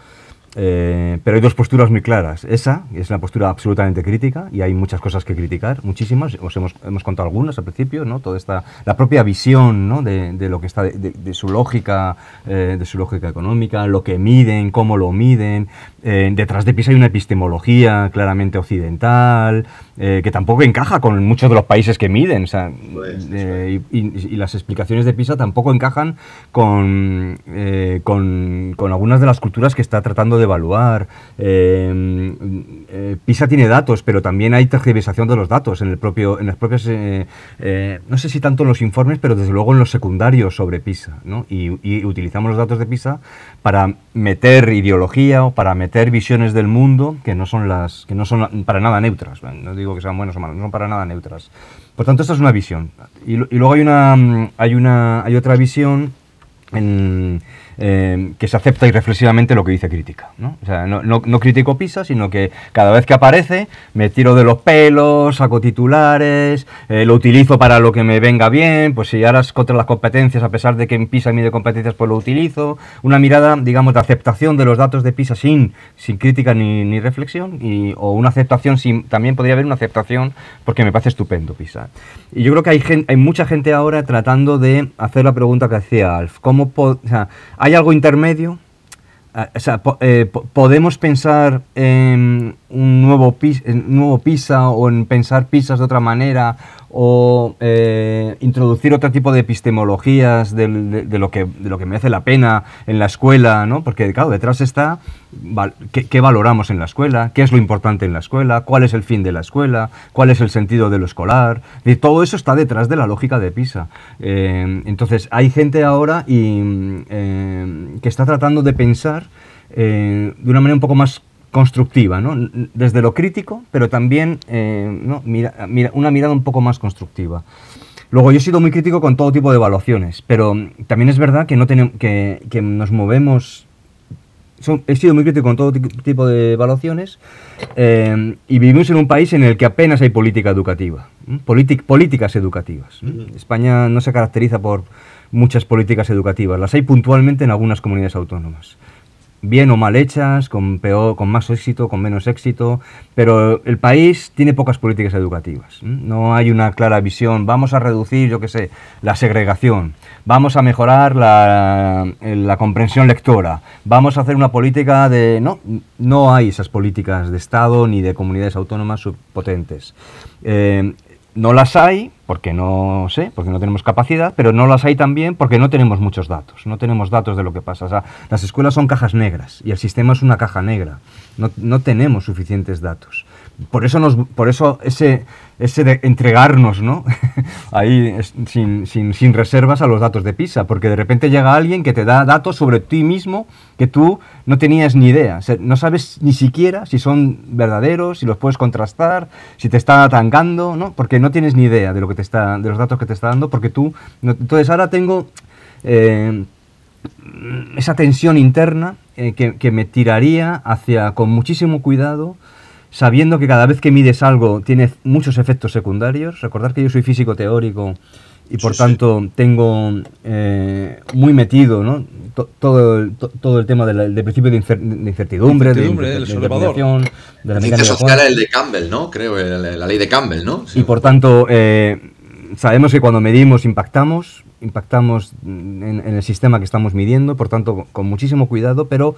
Eh, pero hay dos posturas muy claras. Esa es una postura absolutamente crítica y hay muchas cosas que criticar, muchísimas. Os hemos, hemos contado algunas al principio, ¿no? Toda esta, la propia visión ¿no? de, de, lo que está, de, su lógica, eh, de su lógica económica, lo que miden, cómo lo miden. Eh, detrás de PISA hay una epistemología claramente occidental, que tampoco encaja con muchos de los países que miden. O sea, pues, y, y, las explicaciones de PISA tampoco encajan con, con, con algunas de las culturas que está tratando de evaluar. Eh, eh, PISA tiene datos, pero también hay tergiversación de los datos en el propio, en las propias, eh, no sé si tanto en los informes, pero desde luego en los secundarios sobre PISA, Y, utilizamos los datos de PISA para meter ideología o para meter visiones del mundo que no son las, que no son para nada neutras. No digo que sean buenas o malas, no son para nada neutras. Por tanto, esta es una visión. Y, luego hay una, hay una, hay otra visión en eh, que se acepta irreflexivamente lo que dice crítica. ¿no? O sea, no, no, critico PISA, sino que cada vez que aparece me tiro de los pelos, saco titulares, eh, lo utilizo para lo que me venga bien, pues si ahora es contra las competencias, a pesar de que en PISA mide competencias, pues lo utilizo. Una mirada, digamos, de aceptación de los datos de PISA sin, sin crítica ni, ni reflexión, y, o una aceptación, sin, también podría haber una aceptación porque me parece estupendo PISA. Y yo creo que hay, hay mucha gente ahora tratando de hacer la pregunta que hacía Alf, ¿cómo o sea, ¿Hay algo intermedio? Ah, o sea, eh, podemos pensar en un nuevo, PISA, nuevo PISA o en pensar PISAs de otra manera o eh, introducir otro tipo de epistemologías de, lo que, de lo que merece la pena en la escuela, ¿no? Porque, claro, detrás está qué, valoramos en la escuela, qué es lo importante en la escuela, cuál es el fin de la escuela, cuál es el sentido de lo escolar. Y todo eso está detrás de la lógica de PISA. Eh, entonces, hay gente ahora y, eh, que está tratando de pensar de una manera un poco más constructiva, ¿no? desde lo crítico, pero también eh, ¿no? mira, una mirada un poco más constructiva. Luego, yo he sido muy crítico con todo tipo de evaluaciones, pero también es verdad que, no tenemos, que, que nos movemos... he sido muy crítico con todo tipo de evaluaciones eh, y vivimos en un país en el que apenas hay política educativa, políticas educativas. España no se caracteriza por muchas políticas educativas, las hay puntualmente en algunas comunidades autónomas bien o mal hechas, con, peor, con más éxito, con menos éxito, pero el país tiene pocas políticas educativas. No hay una clara visión, vamos a reducir, yo qué sé, la segregación, vamos a mejorar la, la, comprensión lectora, vamos a hacer una política de... No, no hay esas políticas de Estado ni de comunidades autónomas potentes. Eh, no las hay porque no sé, porque no tenemos capacidad, pero no las hay también porque no tenemos muchos datos, no tenemos datos de lo que pasa. Las escuelas son cajas negras y el sistema es una caja negra. No, no tenemos suficientes datos por eso, nos, por eso ese, ese de entregarnos, ¿no? *laughs* Ahí sin, sin, sin, reservas a los datos de PISA, porque de repente llega alguien que te da datos sobre ti mismo que tú no tenías ni idea. no sabes ni siquiera si son verdaderos, si los puedes contrastar, si te están atacando, ¿no? Porque no tienes ni idea de, lo que te está, de los datos que te está dando, porque tú... entonces ahora tengo... Eh, esa tensión interna eh, que, me tiraría hacia, con muchísimo cuidado, sabiendo que cada vez que mides algo tiene muchos efectos secundarios. Recordar que yo soy físico teórico y por tanto tengo eh, muy metido ¿no? todo, el, todo el tema del, principio de, incertidumbre, de, de, de, la mecánica social es el de Campbell, ¿no? Creo, la ley de Campbell, ¿no? y por tanto, eh, sabemos que cuando medimos impactamos, impactamos en, el sistema que estamos midiendo, por tanto, con muchísimo cuidado, pero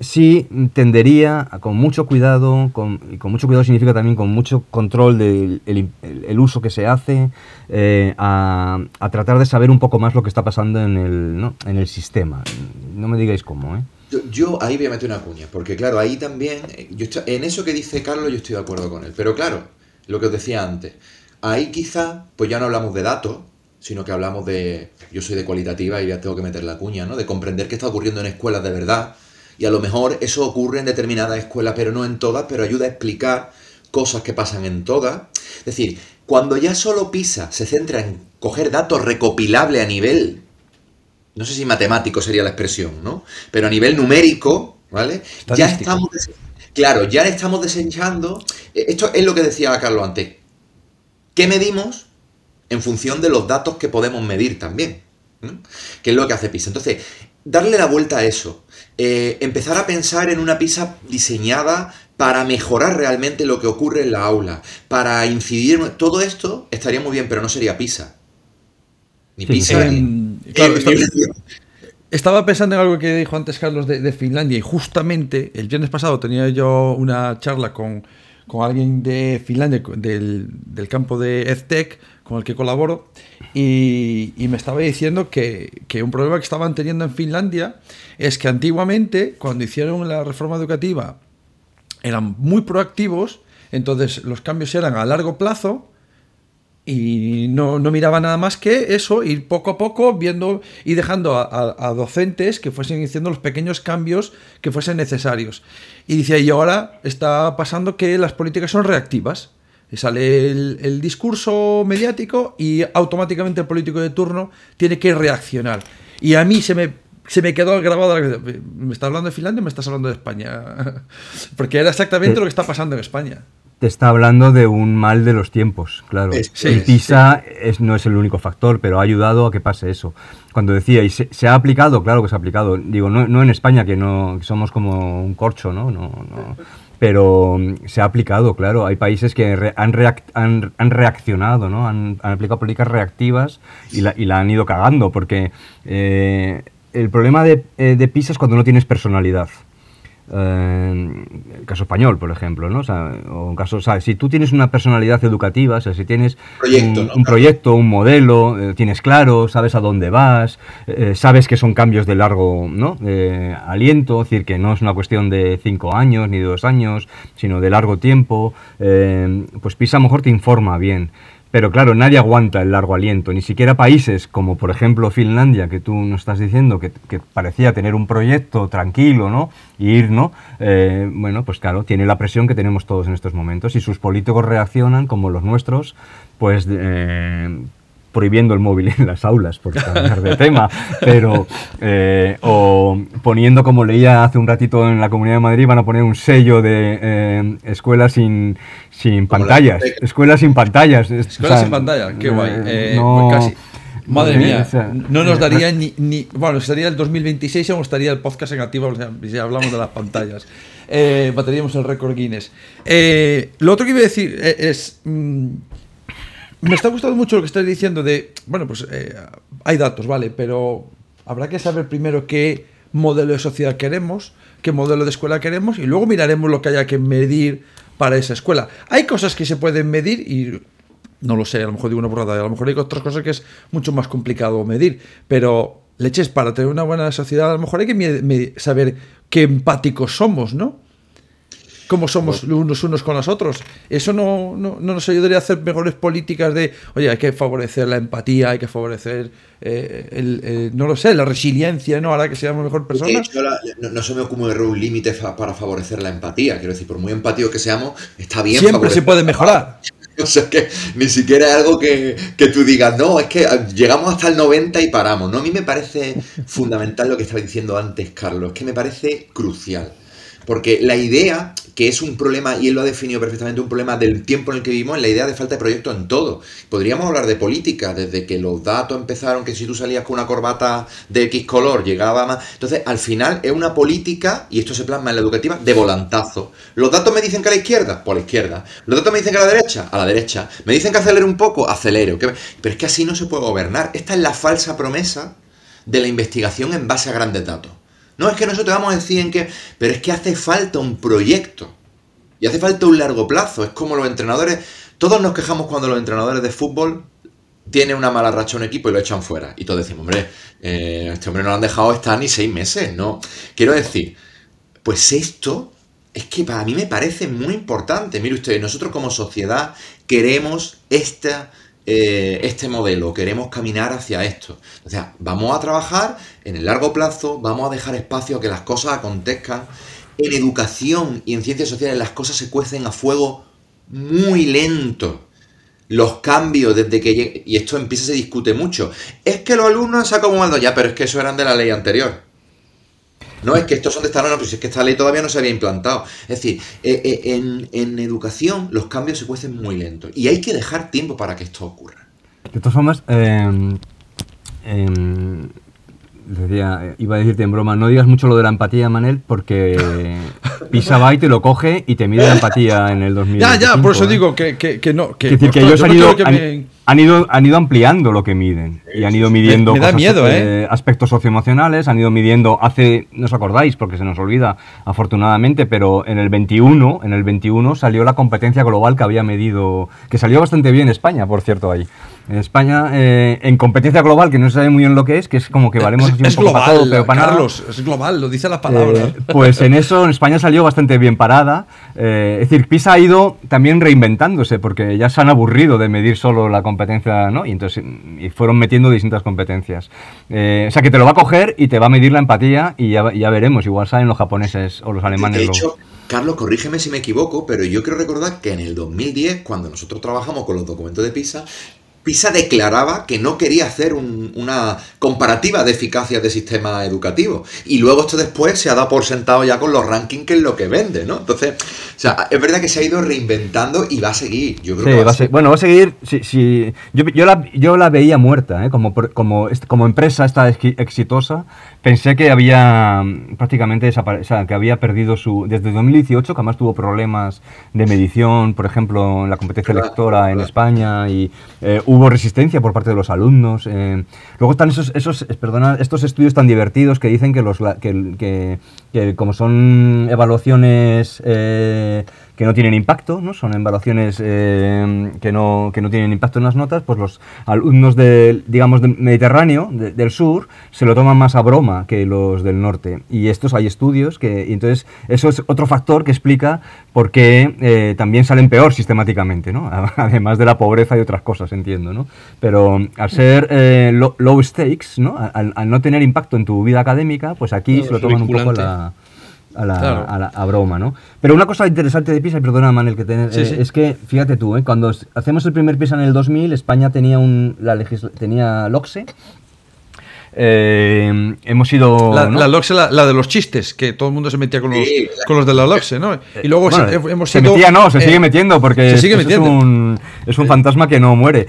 sí tendería con mucho cuidado, con, y con mucho cuidado significa también con mucho control del el, uso que se hace, eh, a, tratar de saber un poco más lo que está pasando en el, sistema. No me digáis cómo, ¿eh? Yo, ahí voy a meter una cuña, porque claro, ahí también, yo en eso que dice Carlos yo estoy de acuerdo con él, pero claro, lo que os decía antes, ahí quizá, pues ya no hablamos de datos, sino que hablamos de, yo soy de cualitativa y ya tengo que meter la cuña, ¿no? De comprender qué está ocurriendo en escuelas de verdad. Y a lo mejor eso ocurre en determinadas escuelas, pero no en todas, pero ayuda a explicar cosas que pasan en todas. Es decir, cuando ya solo PISA se centra en coger datos recopilables a nivel, no sé si matemático sería la expresión, ¿no? Pero a nivel numérico, ¿vale? Ya estamos, claro, ya estamos desechando, eh, esto es lo que decía Carlos antes, ¿qué medimos? en función de los datos que podemos medir también. Que es lo que hace PISA. Entonces, darle la vuelta a eso. Eh, empezar a pensar en una PISA diseñada para mejorar realmente lo que ocurre en la aula, para incidir. Todo esto estaría muy bien, pero no sería PISA. Ni PISA ni... Claro, estaba, pensando en algo que dijo antes Carlos de, Finlandia y justamente el viernes pasado tenía yo una charla con, alguien de Finlandia, del, del campo de EdTech, con el que colaboro, y, me estaba diciendo que, un problema que estaban teniendo en Finlandia es que antiguamente, cuando hicieron la reforma educativa, eran muy proactivos, entonces los cambios eran a largo plazo, y no, no, miraba nada más que eso, ir poco a poco viendo y dejando a, docentes que fuesen haciendo los pequeños cambios que fuesen necesarios. Y dice, y ahora está pasando que las políticas son reactivas sale el, discurso mediático y automáticamente el político de turno tiene que reaccionar. Y a mí se me, se me quedó grabado, ¿me estás hablando de Finlandia o me estás hablando de España? *laughs* Porque era exactamente lo que está pasando en España. Te está hablando de un mal de los tiempos, claro. el PISA Es, no es el único factor, pero ha ayudado a que pase eso. Cuando decía, y se, ha aplicado, claro que se ha aplicado, digo, no, no en España, que no somos como un corcho, ¿no? no, no pero mm, se ha aplicado, claro. Hay países que han, han, reaccionado, ¿no? Han, aplicado políticas reactivas y la, y la, han ido cagando, porque eh, el problema de, eh, de PISA es cuando no tienes personalidad el caso español, por ejemplo, ¿no? O, sea, o caso, si tú tienes una personalidad educativa, o sea, si tienes un, proyecto, un modelo, eh, tienes claro, sabes a dónde vas, eh, sabes que son cambios de largo ¿no? aliento, es decir, que no es una cuestión de cinco años ni de dos años, sino de largo tiempo, eh, pues PISA a lo mejor te informa bien. Pero claro, nadie aguanta el largo aliento, ni siquiera países como por ejemplo Finlandia, que tú nos estás diciendo que, parecía tener un proyecto tranquilo, ¿no? Y ir, ¿no? Eh, bueno, pues claro, tiene la presión que tenemos todos en estos momentos y sus políticos reaccionan como los nuestros, pues eh, prohibiendo el móvil en las aulas, por cambiar de tema, pero eh, o poniendo, como leía hace un ratito en la Comunidad de Madrid, van a poner un sello de eh, escuelas sin, sin pantallas, escuelas sin pantallas. Escuelas sin pantallas, qué guay. Eh, pues casi. Madre mía, no nos daría ni, ni, Bueno, estaría el 2026 o estaría el podcast en activo si hablamos de las pantallas. Eh, bateríamos el récord Guinness. lo otro que iba a decir es. Mm, me está gustando mucho lo que estás diciendo de, bueno, pues eh, hay datos, vale, pero habrá que saber primero qué modelo de sociedad queremos, qué modelo de escuela queremos y luego miraremos lo que haya que medir para esa escuela. Hay cosas que se pueden medir y no lo sé, a lo mejor digo una burrada, a lo mejor hay otras cosas que es mucho más complicado medir, pero leches, para tener una buena sociedad a lo mejor hay que saber qué empáticos somos, ¿no? Cómo somos unos unos con los otros. Eso no, no, nos ayudaría a hacer mejores políticas de, oye, hay que favorecer la empatía, hay que favorecer, eh, el, no lo sé, la resiliencia, ¿no? Hará que seamos mejor personas. no, se me ocurre un límite para favorecer la empatía. Quiero decir, por muy empáticos que seamos, está bien. Siempre se puede mejorar. *laughs* O sea, que ni siquiera es algo que, que, tú digas, no, es que llegamos hasta el 90 y paramos. No, a mí me parece fundamental lo que estaba diciendo antes, Carlos, que me parece crucial. Porque la idea, que es un problema, y él lo ha definido perfectamente, un problema del tiempo en el que vivimos, es la idea de falta de proyecto en todo. Podríamos hablar de política, desde que los datos empezaron, que si tú salías con una corbata de X color, llegaba más. Entonces, al final es una política, y esto se plasma en la educativa, de volantazo. Los datos me dicen que a la izquierda, por la izquierda. Los datos me dicen que a la derecha, a la derecha. Me dicen que acelere un poco, acelero. Pero es que así no se puede gobernar. Esta es la falsa promesa de la investigación en base a grandes datos. No es que nosotros vamos a decir en que, pero es que hace falta un proyecto. Y hace falta un largo plazo. Es como los entrenadores. Todos nos quejamos cuando los entrenadores de fútbol tienen una mala racha un equipo y lo echan fuera. Y todos decimos, hombre, eh, este hombre no lo han dejado estar ni seis meses. No. Quiero decir, pues esto es que para mí me parece muy importante. Mire usted, nosotros como sociedad queremos esta eh, este modelo, queremos caminar hacia esto. O sea, vamos a trabajar en el largo plazo, vamos a dejar espacio a que las cosas acontezcan. En educación y en ciencias sociales las cosas se cuecen a fuego muy lento. Los cambios desde que y esto empieza se discute mucho. Es que los alumnos han sacado un ya, pero es que eso eran de la ley anterior. No es que estos son de esta norma, pero es que esta ley todavía no se había implantado. Es decir, eh, eh, en, educación los cambios se cuecen muy lentos y hay que dejar tiempo para que esto ocurra. De todas formas, em, decía, iba a decirte en broma, no digas mucho lo de la empatía, Manel, porque *laughs* Pisa va y te lo coge y te mide la empatía en el 2000. Ya, ya, por eso ¿eh? digo que, no. Que, decir, que ellos han ido, han ido, han ido ampliando lo que miden y han ido midiendo ¿eh? aspectos socioemocionales, han ido midiendo hace, no os acordáis porque se nos olvida afortunadamente, pero en el 21, en el 21 salió la competencia global que había medido, que salió bastante bien España, por cierto, ahí. En España, eh, en competencia global, que no se sabe muy bien lo que es, que es como que valemos *laughs* es, es global, pero para Carlos, es global, lo dice la palabra. Eh, pues en eso en España salió bastante bien parada. es decir, PISA ha ido también reinventándose, porque ya se han aburrido de medir solo la competencia, ¿no? Y entonces y fueron metiendo distintas competencias. Eh, o sea, que te lo va a coger y te va a medir la empatía y ya, ya veremos, igual saben los japoneses o los alemanes. De hecho, Carlos, corrígeme si me equivoco, pero yo quiero recordar que en el 2010, cuando nosotros trabajamos con los documentos de PISA, PISA declaraba que no quería hacer una comparativa de eficacia de sistema educativo. Y luego esto después se ha dado por sentado ya con los rankings, que es lo que vende, ¿no? Entonces, o sea, es verdad que se ha ido reinventando y va a seguir. Yo creo que va, a. Bueno, va a seguir. Si, yo, yo, la, yo la veía muerta, ¿eh? como, como, como empresa esta exitosa. Pensé que había mm, prácticamente desaparecido, sea, que había perdido su. Desde 2018, que además tuvo problemas de medición, por ejemplo, en la competencia lectora en España y. Eh, hubo resistencia por parte de los alumnos. Eh, luego están esos, esos, perdona, estos estudios tan divertidos que dicen que, los, que, que, como son evaluaciones eh, que no tienen impacto, ¿no? son evaluaciones eh, que, no, que no tienen impacto en las notas, pues los alumnos del, digamos, del Mediterráneo, del sur, se lo toman más a broma que los del norte. Y estos hay estudios que, y entonces, eso es otro factor que explica por qué eh, también salen peor sistemáticamente, ¿no? *laughs* además de la pobreza y otras cosas, entiendo. ¿no? Pero al ser eh, low, stakes, ¿no? Al, al, no tener impacto en tu vida académica, pues aquí se lo toman un poco la a la, broma, ¿no? Pero una cosa interesante de PISA, y perdona Manel, que eh, es que, fíjate tú, eh, cuando hacemos el primer PISA en el 2000, España tenía, un, la tenía LOCSE, eh, hemos ido. La, la, de los chistes, que todo el mundo se metía con los, con los de la LOXE, ¿no? Y luego hemos se metía, no, se sigue metiendo, porque Es, un, es un fantasma que no muere.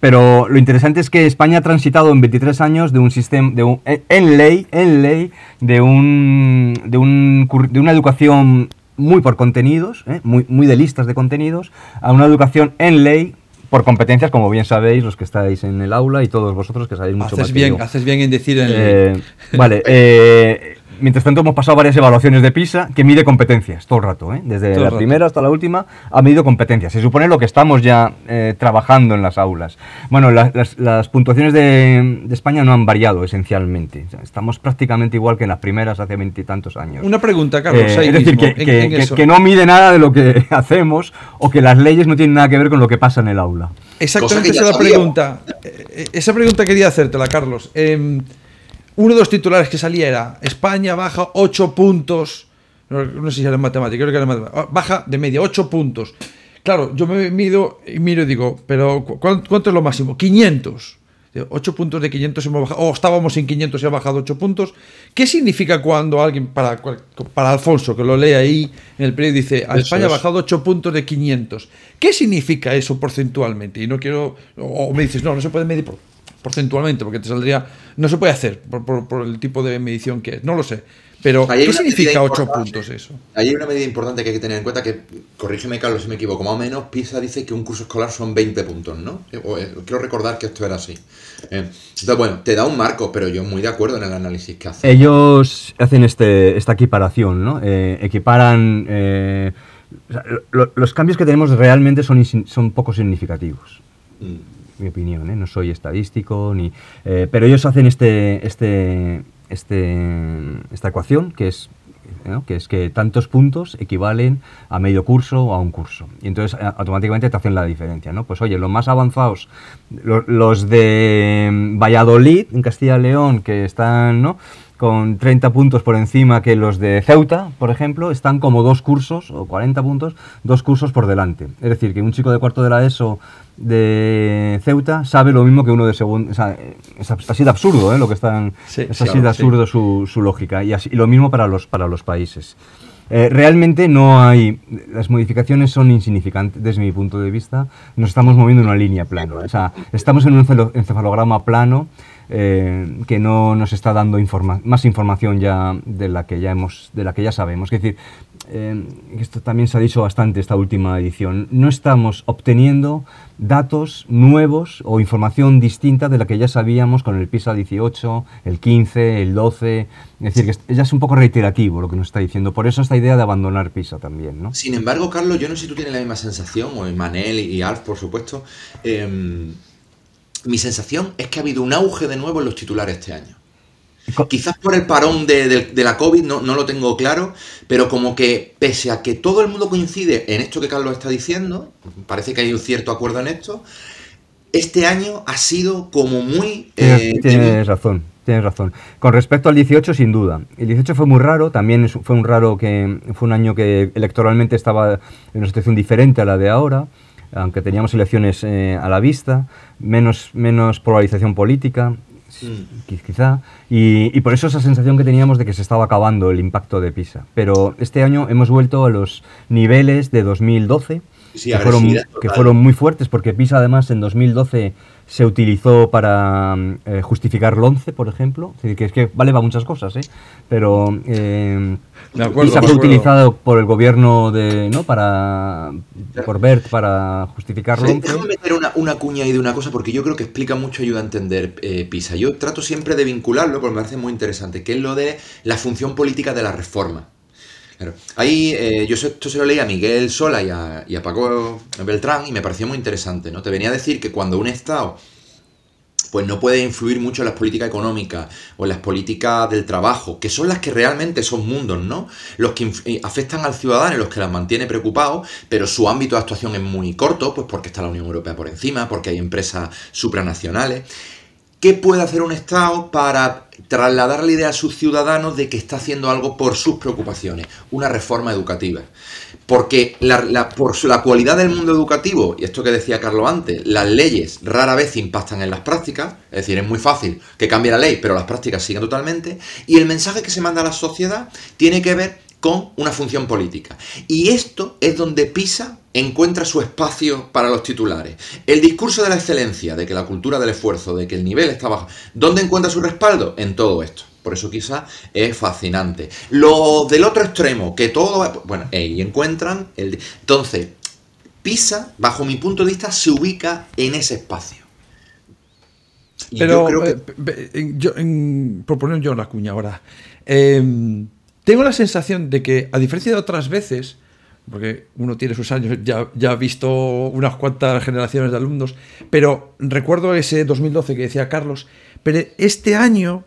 pero lo interesante es que España ha transitado en 23 años de un sistema. De en ley, en ley, de, un, de, un, de una educación muy por contenidos, ¿eh? muy, muy de listas de contenidos, a una educación en ley por competencias, como bien sabéis, los que estáis en el aula y todos vosotros que sabéis mucho haces más bien, Haces bien en decir en eh, Vale, *laughs* eh, mientras tanto hemos pasado varias evaluaciones de PISA que mide competencias todo el rato, ¿eh? desde la primera hasta la última ha medido competencias. Se supone lo que estamos ya eh, trabajando en las aulas. Bueno, las, puntuaciones de, España no han variado esencialmente. estamos prácticamente igual que en las primeras hace veintitantos años. Una pregunta, Carlos. es decir, que, no mide nada de lo que *laughs* hacemos o que las leyes no tienen nada que ver con lo que pasa en el aula. Exactamente esa la pregunta. Esa pregunta quería hacértela, Carlos. Em, uno de los titulares que salía era España baja 8 puntos. No, sé si era en matemática, creo que era en matemática. Ah, baja de media 8 puntos. Claro, yo me mido y miro y digo, pero ¿cuánto, es lo máximo? 500. 8 puntos de 500 hemos bajado, o estábamos en 500 y ha bajado 8 puntos. ¿Qué significa cuando alguien, para, para Alfonso, que lo lee ahí en el periódico, dice, a España ha bajado 8 puntos de 500? ¿Qué significa eso porcentualmente? Y no quiero, o me dices, no, no se puede medir por, porcentualmente, porque te saldría. No se puede hacer por, el tipo de medición que es, no lo sé. Pero, ¿qué significa 8 puntos eso? hay una medida importante que hay que tener en cuenta que, corrígeme Carlos si me equivoco, más o menos PISA dice que un curso escolar son 20 puntos, ¿no? Eh, eh, quiero recordar que esto era así. Eh, entonces, bueno, te da un marco, pero yo muy de acuerdo en el análisis que hace. Ellos hacen este, esta equiparación, ¿no? equiparan... los cambios que tenemos realmente son, son poco significativos. Mm mi opinión, ¿eh? no soy estadístico, ni, eh, pero ellos hacen este, este, este, esta ecuación que es, que es que tantos puntos equivalen a medio curso o a un curso. Y entonces eh, automáticamente te hacen la diferencia. ¿no? Pues oye, los más avanzados, los de Valladolid, en Castilla y León, que están... ¿no? Con 30 puntos por encima que los de Ceuta, por ejemplo, están como dos cursos, o 40 puntos, dos cursos por delante. Es decir, que un chico de cuarto de la ESO de Ceuta sabe lo mismo que uno de segundo. O sea, es así de absurdo ¿eh? lo que están. es así de absurdo su, su, lógica. Y, así, lo mismo para los, para los países. Eh, realmente no hay. Las modificaciones son insignificantes desde mi punto de vista. Nos estamos moviendo en una línea plana. O sea, estamos en un encefalograma plano eh, que no nos está dando más información ya de la que ya hemos, de la que ya sabemos. Es decir, eh, esto también se ha dicho bastante esta última edición. No estamos obteniendo datos nuevos o información distinta de la que ya sabíamos con el PISA 18, el 15, el 12. Es decir, que ya es un poco reiterativo lo que nos está diciendo. Por eso esta idea de abandonar PISA también. ¿no? Sin embargo, Carlos, yo no sé si tú tienes la misma sensación, o Manel y Alf, por supuesto. Em, mi sensación es que ha habido un auge de nuevo en los titulares este año. Quizás por el parón de, la COVID, no, no, lo tengo claro, pero como que pese a que todo el mundo coincide en esto que Carlos está diciendo, parece que hay un cierto acuerdo en esto, este año ha sido como muy... Tienes, eh, razón, tienes razón. Con respecto al 18, sin duda. El 18 fue muy raro, también fue un raro que fue un año que electoralmente estaba en una situación diferente a la de ahora aunque teníamos elecciones eh, a la vista, menos, menos polarización política, mm. quizá, y, por eso esa sensación que teníamos de que se estaba acabando el impacto de PISA. Pero este año hemos vuelto a los niveles de 2012, que, fueron, que fueron muy fuertes, porque PISA además en 2012 se utilizó para eh, justificar el 11, por ejemplo. Es que, es que vale para muchas cosas, ¿eh? Pero eh, PISA fue utilizado por el gobierno de, ¿no? para, por BERT para justificar el 11. Déjame meter una, una, cuña ahí de una cosa, porque yo creo que explica mucho y ayuda a entender eh, PISA. Yo trato siempre de vincularlo, porque me parece muy interesante, que es lo de la función política de la reforma. Ahí eh, yo esto se lo leí a Miguel Sola y a, y a, Paco Beltrán y me pareció muy interesante, ¿no? Te venía a decir que cuando un Estado pues no puede influir mucho en las políticas económicas o en las políticas del trabajo, que son las que realmente son mundos, ¿no? Los que eh, afectan al ciudadano y los que las mantiene preocupados, pero su ámbito de actuación es muy corto, pues porque está la Unión Europea por encima, porque hay empresas supranacionales. ¿Qué puede hacer un Estado para trasladar la idea a sus ciudadanos de que está haciendo algo por sus preocupaciones? Una reforma educativa. Porque por la cualidad del mundo educativo, y esto que decía Carlos antes, las leyes rara vez impactan en las prácticas, es decir, es muy fácil que cambie la ley, pero las prácticas siguen totalmente, y el mensaje que se manda a la sociedad tiene que ver con una función política. Y esto es donde PISA encuentra su espacio para los titulares. El discurso de la excelencia, de que la cultura del esfuerzo, de que el nivel está bajo, ¿dónde encuentra su respaldo? En todo esto. Por eso quizá es fascinante. Lo del otro extremo, que todo... Bueno, ahí encuentran... El, entonces, PISA, bajo mi punto de vista, se ubica en ese espacio. Pero, yo creo que... yo, por poner yo la cuña ahora, em, tengo la sensación de que, a diferencia de otras veces, porque uno tiene sus años, ya, ha visto unas cuantas generaciones de alumnos, pero recuerdo ese 2012 que decía Carlos, pero este año,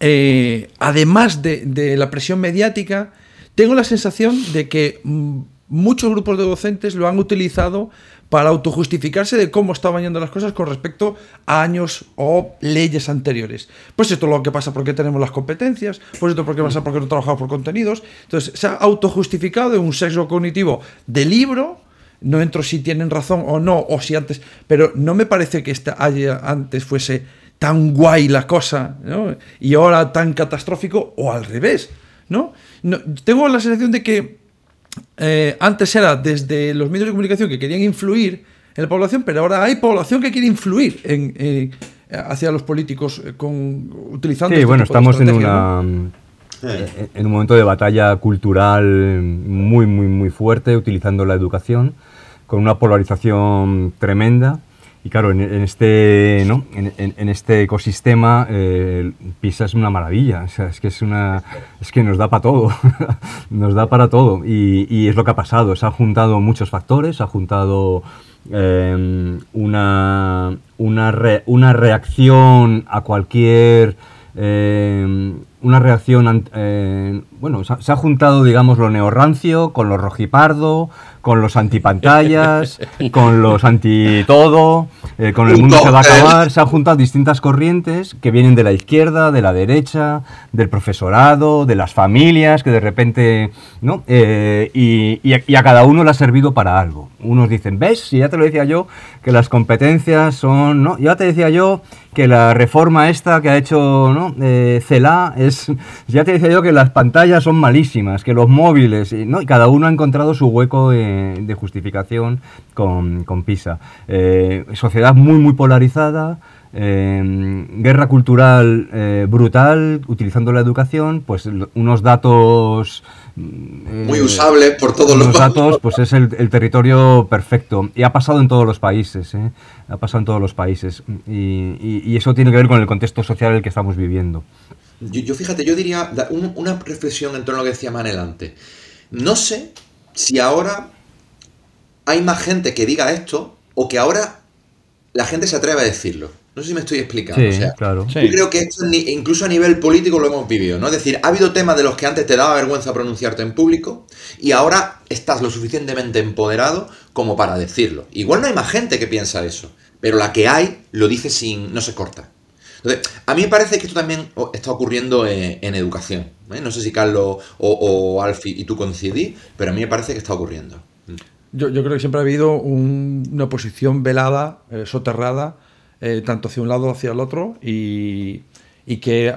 eh, además de, la presión mediática, tengo la sensación de que mm, muchos grupos de docentes lo han utilizado para autojustificarse de cómo estaban yendo las cosas con respecto a años o leyes anteriores. Pues esto es lo que pasa porque tenemos las competencias, pues esto es lo que pasa porque no trabajamos por contenidos. Entonces se ha autojustificado un sexo cognitivo de libro. No entro si tienen razón o no, o si antes, pero no me parece que esta antes fuese tan guay la cosa, Y ahora tan catastrófico, o al revés, ¿no? no tengo la sensación de que eh, antes era desde los medios de comunicación que querían influir en la población, pero ahora hay población que quiere influir en, hacia los políticos eh, con, utilizando. Sí, este bueno, estamos en una. En un momento de batalla cultural muy, muy, muy fuerte, utilizando la educación, con una polarización tremenda y claro, en, este, ¿no? en, este ecosistema eh, PISA es una maravilla, o sea, es que, es una, es que nos da para todo, *laughs* nos da para todo. Y, es lo que ha pasado, se han juntado muchos factores, se ha juntado eh, una, una, una, reacción a cualquier... Eh, una reacción, bueno, se ha, se ha, juntado, digamos, lo neorrancio con lo rojipardo, con los antipantallas, *laughs* con los anti todo, eh, con el mundo se va a acabar. Se han juntado distintas corrientes que vienen de la izquierda, de la derecha, del profesorado, de las familias, que de repente, ¿no? Eh, y, a, cada uno le ha servido para algo. Unos dicen, ¿ves? Si ya te lo decía yo, que las competencias son, ¿no? Ya te decía yo que la reforma esta que ha hecho, ¿no? Eh, CELA es, ya te decía yo que las pantallas son malísimas, que los móviles, ¿no? Y cada uno ha encontrado su hueco en de, justificación con, con PISA. Eh, sociedad muy, muy polarizada, eh, guerra cultural eh, brutal, utilizando la educación, pues unos datos... muy usables por todos los datos, pues es el, territorio perfecto. Y ha pasado en todos los países, ha pasado en todos los países. Y, eso tiene que ver con el contexto social en el que estamos viviendo. Yo, fíjate, yo diría una reflexión en torno a lo que decía Manel antes. No sé si ahora hay más gente que diga esto o que ahora la gente se atreve a decirlo. No sé si me estoy explicando. claro. Yo creo que esto incluso a nivel político lo hemos vivido, ¿no? Es decir, ha habido temas de los que antes te daba vergüenza pronunciarte en público y ahora estás lo suficientemente empoderado como para decirlo. Igual no hay más gente que piensa eso, pero la que hay lo dice sin. no se corta. Entonces, a mí me parece que esto también está ocurriendo en, educación. ¿eh? No sé si Carlos o, Alfi y tú coincidís, pero a mí me parece que está ocurriendo. Yo, creo que siempre ha habido una posición velada, eh, soterrada, eh, tanto hacia un lado como hacia el otro, y, que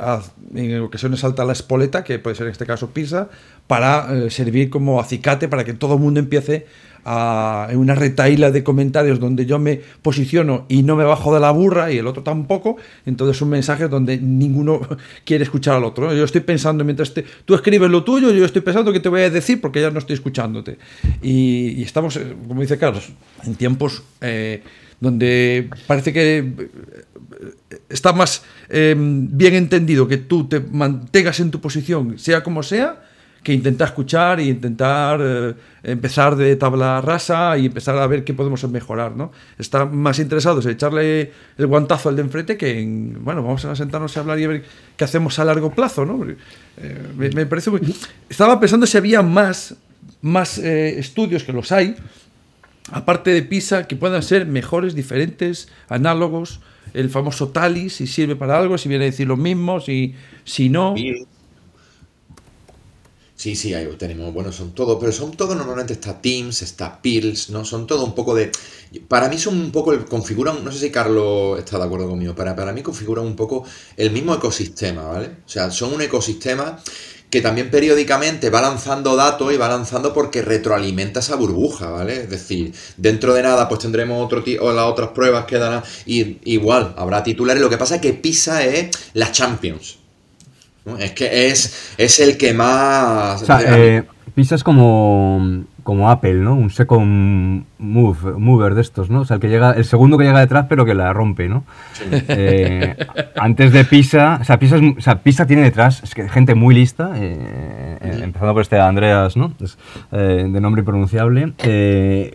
en ocasiones salta la espoleta, que puede ser en este caso Pisa, para eh, servir como acicate para que todo el mundo empiece en una retaíla de comentarios donde yo me posiciono y no me bajo de la burra y el otro tampoco, entonces un mensaje donde ninguno *laughs* quiere escuchar al otro. Yo estoy pensando mientras tú escribes lo tuyo, yo estoy pensando qué te voy a decir porque ya no estoy escuchándote. Y, estamos, eh, como dice Carlos, en tiempos eh, donde parece que eh, está más bien entendido que tú te mantengas en tu posición, sea como sea, que intentar escuchar y intentar eh, empezar de tabla rasa y empezar a ver qué podemos mejorar, ¿no? Están más interesados en echarle el guantazo al de enfrente que en, bueno, vamos a sentarnos a hablar y a ver qué hacemos a largo plazo, ¿no? Eh, me, parece. Estaba pensando si había más, más eh, estudios que los hay, aparte de PISA, que puedan ser mejores, diferentes, análogos, el famoso TALI, si sirve para algo, si viene a decir lo mismo, si, si no... Sí, sí, ahí tenemos, bueno, son todos, pero son todos normalmente está Teams, está Pills, ¿no? Son todo un poco de... Para mí son un poco, el, configuran, no sé si Carlos está de acuerdo conmigo, para, para mí configuran un poco el mismo ecosistema, ¿vale? O sea, son un ecosistema que también periódicamente va lanzando datos y va lanzando porque retroalimenta esa burbuja, ¿vale? Es decir, dentro de nada pues tendremos otro o las otras pruebas que darán y igual habrá titulares, lo que pasa es que PISA es la Champions, es que es, es el que más... O sea, eh, PISA es como, como Apple, ¿no? Un second move, mover de estos, ¿no? O sea, el, que llega, el segundo que llega detrás pero que la rompe, ¿no? Eh, antes de Pisa, o sea, Pisa, o sea, Pisa tiene detrás es que gente muy lista, eh, eh, empezando por este Andreas, ¿no? de nombre impronunciable,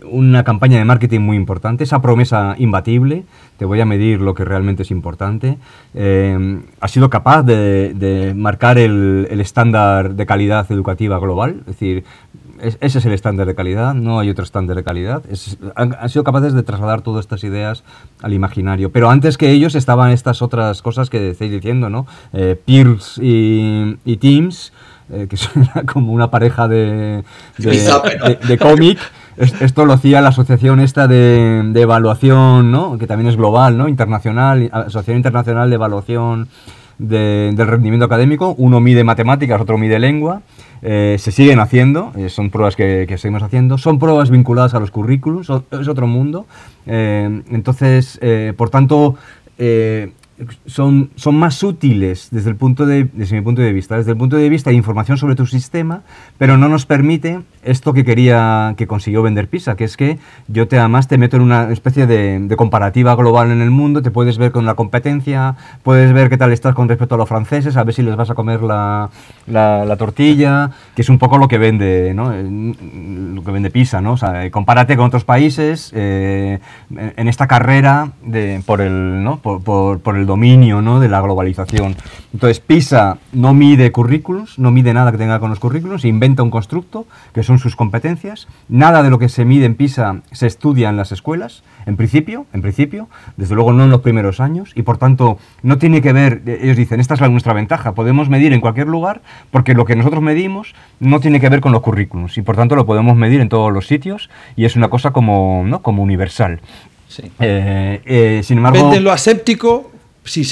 una campaña de marketing muy importante, esa promesa imbatible, te voy a medir lo que realmente es importante, ha sido capaz de, marcar el, el estándar de calidad educativa global, es decir, ese es el estándar de calidad, no hay otro estándar de calidad. han, sido capaces de trasladar todas estas ideas al imaginario. Pero antes que ellos estaban estas otras cosas que estáis diciendo, ¿no? Eh, Peers y, Teams, eh, que *laughs* son como una pareja de, de, cómic. Esto lo hacía la asociación esta de, evaluación, ¿no? que también es global, ¿no? internacional, Asociación Internacional de Evaluación del Rendimiento Académico. Uno mide matemáticas, otro mide lengua. Eh, se siguen haciendo, eh, son pruebas que, seguimos haciendo, son pruebas vinculadas a los currículos, es otro mundo. Eh, entonces, por tanto, son, son más útiles desde, el punto de, desde mi punto de vista, desde el punto de vista de información sobre tu sistema, pero no nos permite esto que quería, que consiguió vender PISA, que es que yo te además te meto en una especie de, comparativa global en el mundo, te puedes ver con la competencia, puedes ver qué tal estás con respecto a los franceses, a ver si les vas a comer la, la, tortilla, que es un poco lo que vende, ¿no? lo que vende PISA, ¿no? O sea, compárate con otros países eh, en esta carrera de, por, el, ¿no? por, por, por el dominio ¿no? de la globalización. Entonces, PISA no mide currículums, no mide nada que tenga con los currículums, inventa un constructo, que son sus competencias. Nada de lo que se mide en PISA se estudia en las escuelas, en principio, en principio, desde luego no en los primeros años, y por tanto no tiene que ver, ellos dicen, esta es nuestra ventaja, podemos medir en cualquier lugar, porque lo que nosotros medimos no tiene que ver con los currículums, y por tanto lo podemos medir en todos los sitios, y es una cosa como, ¿no? como universal. Eh, eh, sin embargo, Venden lo aséptico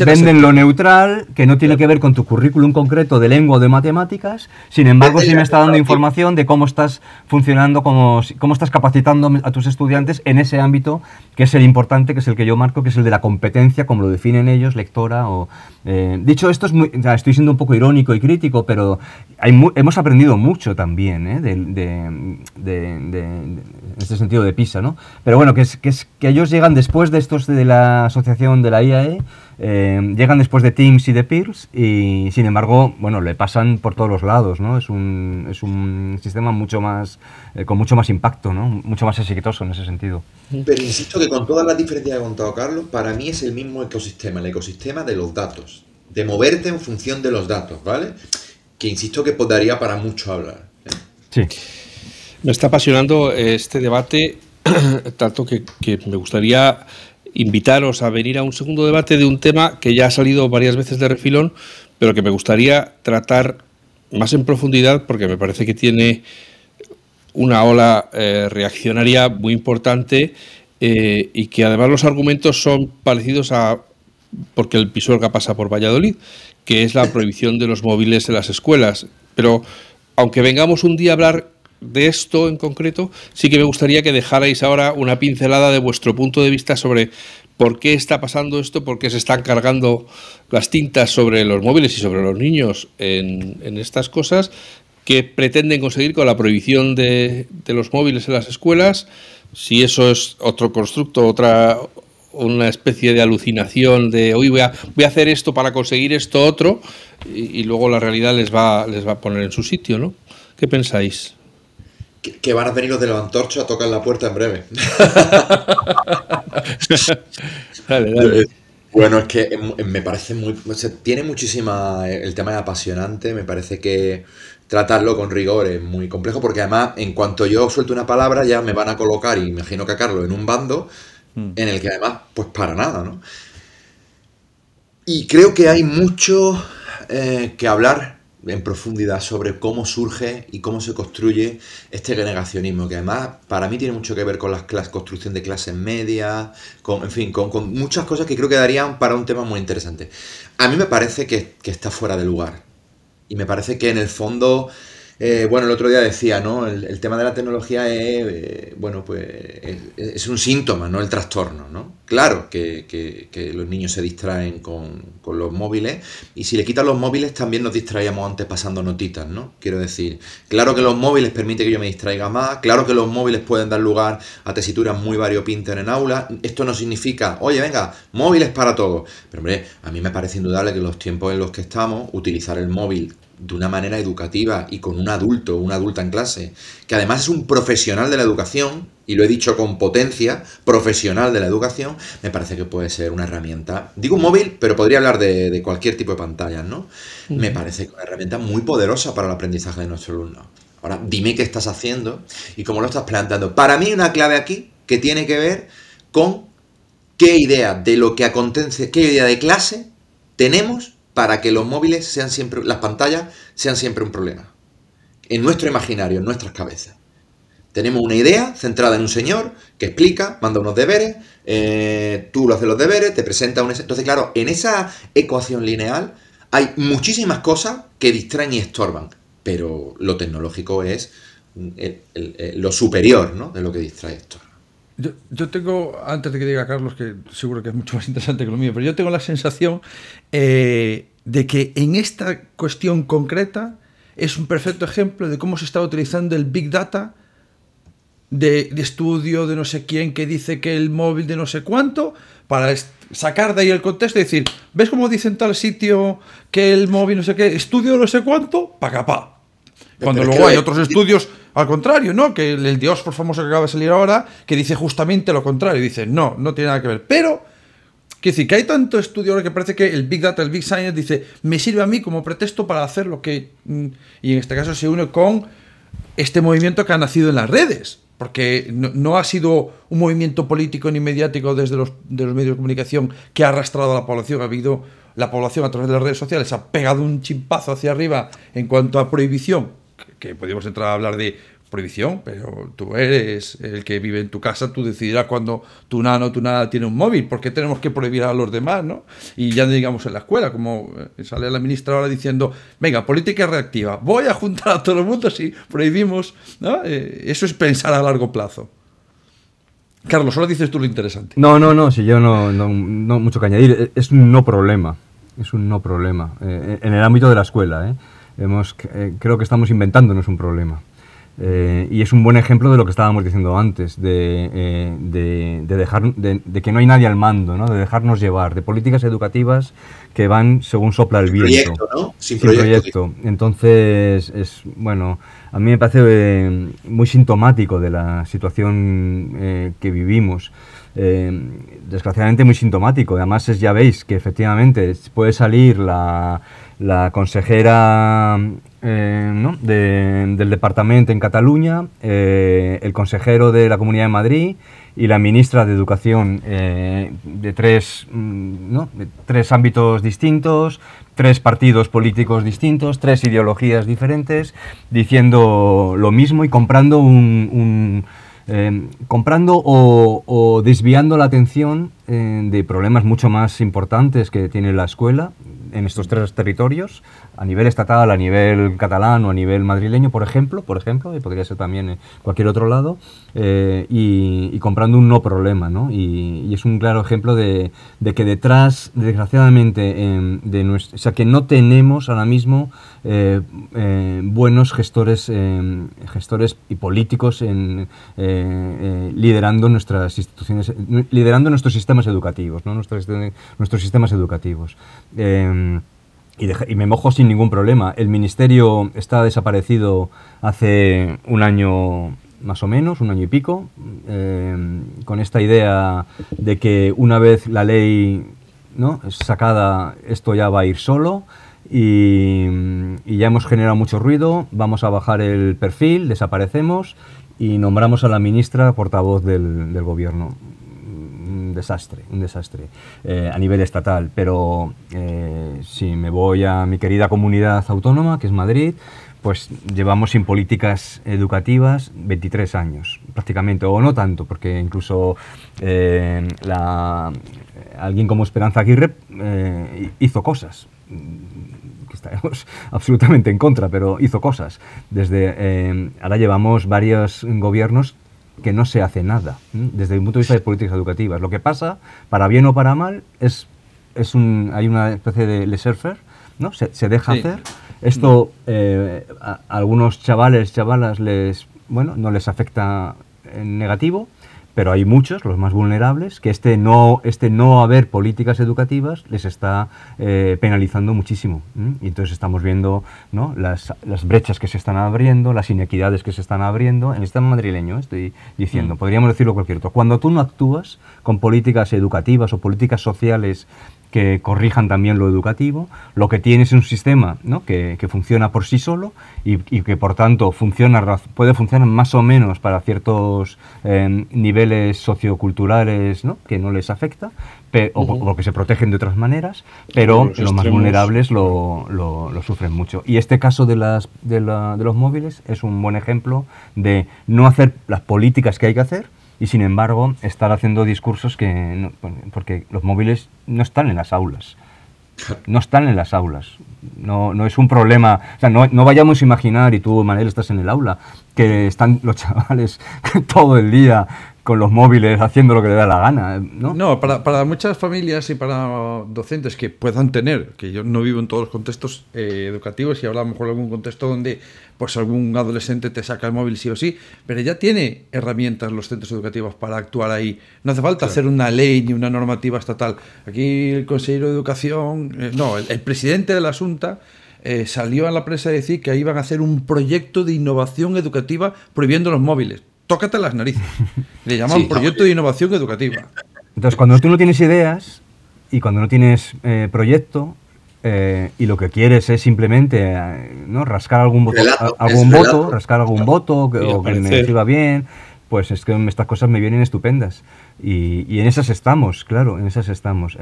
Venden lo neutral, que no tiene que ver con tu currículum concreto de lengua o de matemáticas, sin embargo sí me está dando información de cómo estás funcionando, cómo, cómo estás capacitando a tus estudiantes en ese ámbito, que es el importante, que es el que yo marco, que es el de la competencia, como lo definen ellos, lectora o... Eh, dicho esto, es muy, estoy siendo un poco irónico y crítico, pero hemos aprendido mucho también ¿eh? de, de, en este sentido de PISA, ¿no? Pero bueno, que, es, que, es, que ellos llegan después de estos de la asociación de la IAE, eh, llegan después de Teams y de Peers y sin embargo, bueno, le pasan por todos los lados, ¿no? Es un, es un sistema mucho más, eh, con mucho más impacto, ¿no? Mucho más exitoso en ese sentido. Pero insisto que con todas las diferencias que ha contado Carlos, para mí es el mismo ecosistema, el ecosistema de los datos, de moverte en función de los datos, ¿vale? Que insisto que podría para mucho hablar. ¿eh? Sí. Me está apasionando este debate, *clears throat* tanto que, que me gustaría invitaros a venir a un segundo debate de un tema que ya ha salido varias veces de refilón, pero que me gustaría tratar más en profundidad porque me parece que tiene una ola eh, reaccionaria muy importante eh, y que además los argumentos son parecidos a porque el Pisuerga pasa por Valladolid, que es la prohibición de los móviles en las escuelas. Pero aunque vengamos un día a hablar de esto en concreto, sí que me gustaría que dejarais ahora una pincelada de vuestro punto de vista sobre por qué está pasando esto, por qué se están cargando las tintas sobre los móviles y sobre los niños en, estas cosas, qué pretenden conseguir con la prohibición de, los móviles en las escuelas, si eso es otro constructo, otra una especie de alucinación de hoy voy a, voy a hacer esto para conseguir esto otro y, y luego la realidad les va, les va a poner en su sitio, ¿no? ¿Qué pensáis? Que, van a venir los de los antorchos a tocar la puerta en breve. *laughs* Bueno, es que me parece muy. tiene muchísima. El tema es apasionante. Me parece que tratarlo con rigor es muy complejo porque además, en cuanto yo suelto una palabra, ya me van a colocar, y imagino que a Carlos, en un bando hmm. en el que además, pues para nada, ¿no? Y creo que hay mucho eh, que hablar en profundidad sobre cómo surge y cómo se construye este negacionismo, que además para mí tiene mucho que ver con la construcción de clases medias, con, en fin, con, muchas cosas que creo que darían para un tema muy interesante. A mí me parece que, está fuera de lugar. Y me parece que en el fondo, eh, bueno, el otro día decía, ¿no? El, tema de la tecnología es, eh, bueno, pues es, un síntoma, no el trastorno, ¿no? Claro que, los niños se distraen con, los móviles y si le quitan los móviles también nos distraíamos antes pasando notitas, ¿no? Quiero decir, claro que los móviles permiten que yo me distraiga más, claro que los móviles pueden dar lugar a tesituras muy variopintas en aula, esto no significa, oye, venga, móviles para todos, pero hombre, a mí me parece indudable que en los tiempos en los que estamos, utilizar el móvil de una manera educativa y con un adulto, una adulta en clase, que además es un profesional de la educación, y lo he dicho con potencia, profesional de la educación, me parece que puede ser una herramienta, digo un móvil, pero podría hablar de, cualquier tipo de pantallas, ¿no? Me parece que una herramienta muy poderosa para el aprendizaje de nuestros alumnos. Ahora, dime qué estás haciendo y cómo lo estás planteando. Para mí una clave aquí que tiene que ver con qué idea de lo que acontece, qué idea de clase tenemos para que los móviles sean siempre, las pantallas sean siempre un problema. En nuestro imaginario, en nuestras cabezas. Tenemos una idea centrada en un señor que explica, manda unos deberes, eh, tú lo haces los deberes, te presenta un... Entonces, claro, en esa ecuación lineal hay muchísimas cosas que distraen y estorban, pero lo tecnológico es lo superior ¿no? de lo que distrae esto. Yo, tengo, antes de que diga Carlos, que seguro que es mucho más interesante que lo mío, pero yo tengo la sensación eh, de que en esta cuestión concreta es un perfecto ejemplo de cómo se está utilizando el Big Data de, estudio de no sé quién que dice que el móvil de no sé cuánto para sacar de ahí el contexto y decir, ¿ves cómo dicen tal sitio que el móvil no sé qué, estudio no sé cuánto? Pa' capá. Cuando luego hay otros estudios al contrario, ¿no? Que el, Dios por famoso que acaba de salir ahora, que dice justamente lo contrario. Dice, no, no tiene nada que ver. Pero, que decir, que hay tanto estudio ahora que parece que el Big Data, el Big Science, dice, me sirve a mí como pretexto para hacer lo que. Mm, y en este caso se une con este movimiento que ha nacido en las redes. Porque no, ha sido un movimiento político ni mediático desde los, medios de comunicación que ha arrastrado a la población. Ha habido la población a través de las redes sociales, ha pegado un chimpazo hacia arriba en cuanto a prohibición que podríamos entrar a hablar de prohibición, pero tú eres el que vive en tu casa, tú decidirás cuando tu nano o tu nada tiene un móvil, ¿por qué tenemos que prohibir a los demás? ¿no? Y ya digamos en la escuela, como eh, sale la ministra ahora diciendo, venga, política reactiva, voy a juntar a todo el mundo si prohibimos, ¿no? Eh, eso es pensar a largo plazo. Carlos, solo dices tú lo interesante. No, no, no, si yo no, no, no mucho que añadir, es un no problema, es un no problema, eh, en el ámbito de la escuela, ¿eh? Eh, creo que estamos inventándonos un problema. Eh, y es un buen ejemplo de lo que estábamos diciendo antes, de, eh, dejar, de, que no hay nadie al mando, ¿no? de dejarnos llevar, de políticas educativas que van según sopla el viento. Proyecto, ¿no? Sin, proyecto. Entonces, es, bueno, a mí me parece muy sintomático de la situación que vivimos. desgraciadamente muy sintomático. Además, es, ya veis que efectivamente puede salir la, la consejera eh, del departamento en Cataluña, eh, el consejero de la Comunidad de Madrid y la ministra de Educación eh, de, tres, mm, de tres ámbitos distintos, tres partidos políticos distintos, tres ideologías diferentes, diciendo lo mismo y comprando un, comprando o, desviando la atención de problemas mucho más importantes que tiene la escuela, en estos tres territorios, a nivel estatal, a nivel catalán o a nivel madrileño, por ejemplo, por ejemplo, y podría ser también en cualquier otro lado, eh, y, comprando un no problema, ¿no? Y, es un claro ejemplo de, que detrás, desgraciadamente, de nuestro, que no tenemos ahora mismo eh, eh, buenos gestores, gestores y políticos liderando nuestras instituciones, liderando nuestros educativos, ¿no? nuestros, sistemas educativos. Y, me mojo sin ningún problema. El ministerio está desaparecido hace un año más o menos, un año y pico, eh, con esta idea de que una vez la ley ¿no? sacada, esto ya va a ir solo. Y, ya hemos generado mucho ruido, vamos a bajar el perfil, desaparecemos y nombramos a la ministra portavoz del gobierno un desastre, un desastre eh, a nivel estatal. Pero eh, si me voy a mi querida comunidad autónoma, que es Madrid, pues llevamos sin políticas educativas 23 años, prácticamente, o no tanto, porque incluso eh, alguien como Esperanza Aguirre hizo cosas que estaremos *laughs* absolutamente en contra, pero hizo cosas. Desde ahora llevamos varios gobiernos que no se hace nada desde el punto de vista de políticas educativas. Lo que pasa, para bien o para mal, es, es un, hay una especie de laissez-faire, ¿no? Se, se deja hacer. Esto eh, a, algunos chavales, chavalas, les, bueno, no les afecta en negativo, pero hay muchos, los más vulnerables, que este no, este no haber políticas educativas les está eh, penalizando muchísimo. Y entonces estamos viendo ¿no? las, las, brechas que se están abriendo, las inequidades que se están abriendo. En el sistema madrileño, estoy diciendo, mm. podríamos decirlo cualquier otro. Cuando tú no actúas con políticas educativas o políticas sociales que corrijan también lo educativo. Lo que tienes es un sistema ¿no? que, que, funciona por sí solo y, y, que por tanto funciona, puede funcionar más o menos para ciertos eh, niveles socioculturales ¿no? que no les afecta o, que se protegen de otras maneras, pero los, los más vulnerables lo, lo, lo, sufren mucho. Y este caso de, las, de, la, de los móviles es un buen ejemplo de no hacer las políticas que hay que hacer, y sin embargo estar haciendo discursos que... porque los móviles no están en las aulas. *laughs* No están en las aulas. No, no es un problema. O sea, no, no, vayamos a imaginar, y tú, Manel, estás en el aula, que están los *laughs* chavales *laughs* todo el día con los móviles haciendo lo que le da la gana. No, no para, para, muchas familias y para docentes que puedan tener, que yo no vivo en todos los contextos eh, educativos y hablamos a lo mejor de algún contexto donde pues algún adolescente te saca el móvil sí o sí, pero ya tiene herramientas los centros educativos para actuar ahí. No hace falta hacer una ley ni una normativa estatal. Aquí el consejero de educación, eh, no, el, presidente de la Asunta eh, salió a la prensa a decir que iban a hacer un proyecto de innovación educativa prohibiendo los móviles tócate las narices. *laughs* Le llaman proyecto de innovación educativa. Entonces, cuando tú no tienes ideas y cuando no tienes eh, proyecto eh, y lo que quieres es simplemente eh, ¿no? rascar algún, voto, algún voto, rascar algún voto que, o que me sirva bien, pues es que estas cosas me vienen estupendas. Y, y en esas estamos, claro, en esas estamos.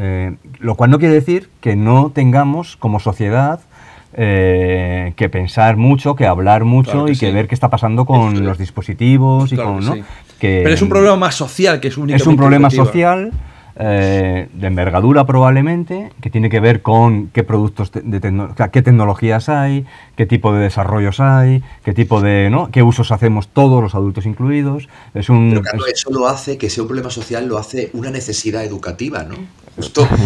lo cual no quiere decir que no tengamos como sociedad eh, que pensar mucho, que hablar mucho y que ver qué está pasando con los dispositivos y con, ¿no? Pero es un problema más social que es Es un problema social eh, de envergadura probablemente, que tiene que ver con qué productos, de, qué tecnologías hay, qué tipo de desarrollos hay, qué tipo de, ¿no? qué usos hacemos todos los adultos incluidos. Es un, Pero claro, eso lo hace, que sea un problema social, lo hace una necesidad educativa, ¿no? Justo. *laughs*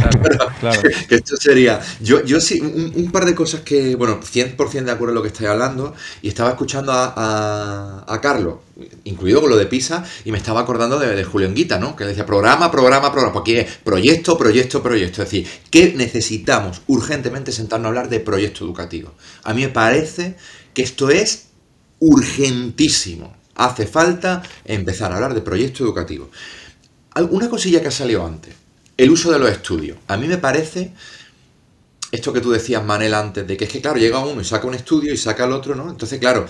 Claro, *laughs* que esto sería. Yo, yo sí, un, par de cosas que, bueno, 100% de acuerdo en lo que estáis hablando, y estaba escuchando a, a, a Carlos incluido con lo de PISA, y me estaba acordando de, de Julio Guita, ¿no? Que decía programa, programa, programa, porque es proyecto, proyecto, proyecto. Es decir, que necesitamos urgentemente sentarnos a hablar de proyecto educativo. A mí me parece que esto es urgentísimo. Hace falta empezar a hablar de proyecto educativo. Una cosilla que ha salido antes, el uso de los estudios. A mí me parece esto que tú decías, Manel, antes, de que es que, claro, llega uno y saca un estudio y saca el otro, ¿no? Entonces, claro,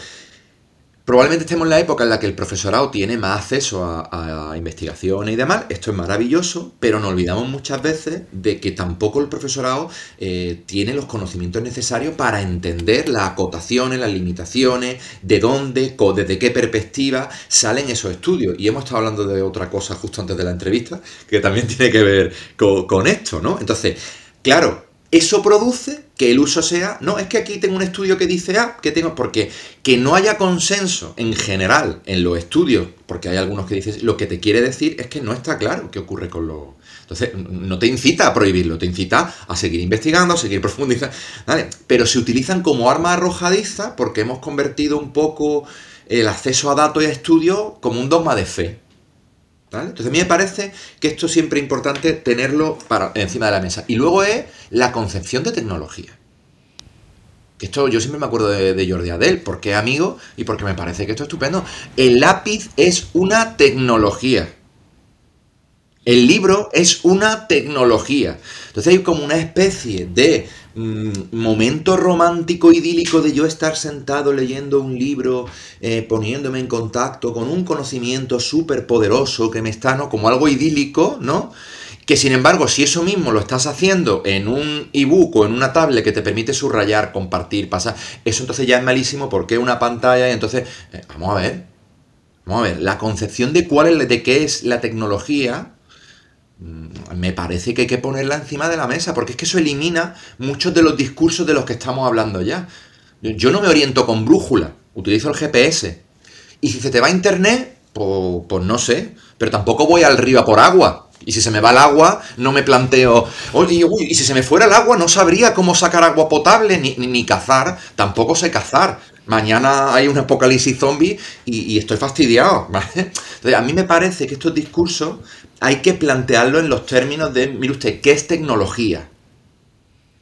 Probablemente estemos en la época en la que el profesorado tiene más acceso a, investigaciones y demás. Esto es maravilloso, pero nos olvidamos muchas veces de que tampoco el profesorado eh, tiene los conocimientos necesarios para entender las acotaciones, las limitaciones, de dónde, desde qué perspectiva salen esos estudios. Y hemos estado hablando de otra cosa justo antes de la entrevista, que también *laughs* tiene que ver con, con esto, ¿no? Entonces, claro, eso produce que el uso sea, no, es que aquí tengo un estudio que dice A, que tengo, porque que no haya consenso en general en los estudios, porque hay algunos que dicen, lo que te quiere decir es que no está claro qué ocurre con los... Entonces, no te incita a prohibirlo, te incita a seguir investigando, a seguir profundizando, ¿vale? Pero se utilizan como arma arrojadiza porque hemos convertido un poco el acceso a datos y a estudios como un dogma de fe. Entonces a mí me parece que esto es siempre importante tenerlo para, encima de la mesa. Y luego es la concepción de tecnología. Esto yo siempre me acuerdo de, de Jordi Adel, porque es amigo y porque me parece que esto es estupendo. El lápiz es una tecnología. El libro es una tecnología. Entonces hay como una especie de momento romántico idílico de yo estar sentado leyendo un libro, eh, poniéndome en contacto con un conocimiento súper poderoso que me está, ¿no? Como algo idílico, ¿no? Que sin embargo, si eso mismo lo estás haciendo en un ebook o en una tablet que te permite subrayar, compartir, pasar, eso entonces ya es malísimo porque una pantalla y entonces, eh, vamos a ver, vamos a ver, la concepción de cuál de qué es la tecnología, Mm, me parece que hay que ponerla encima de la mesa, porque es que eso elimina muchos de los discursos de los que estamos hablando ya. Yo no me oriento con brújula, utilizo el GPS. Y si se te va internet, Pues, pues no sé, pero tampoco voy al río a por agua. Y si se me va el agua, no me planteo, oye, uy, y si se me fuera el agua, no sabría cómo sacar agua potable ni, ni, cazar, tampoco sé cazar. Mañana hay un apocalipsis zombie y, estoy fastidiado. *laughs* Entonces, a mí me parece que estos discursos hay que plantearlo en los términos de, mire usted, ¿qué es tecnología?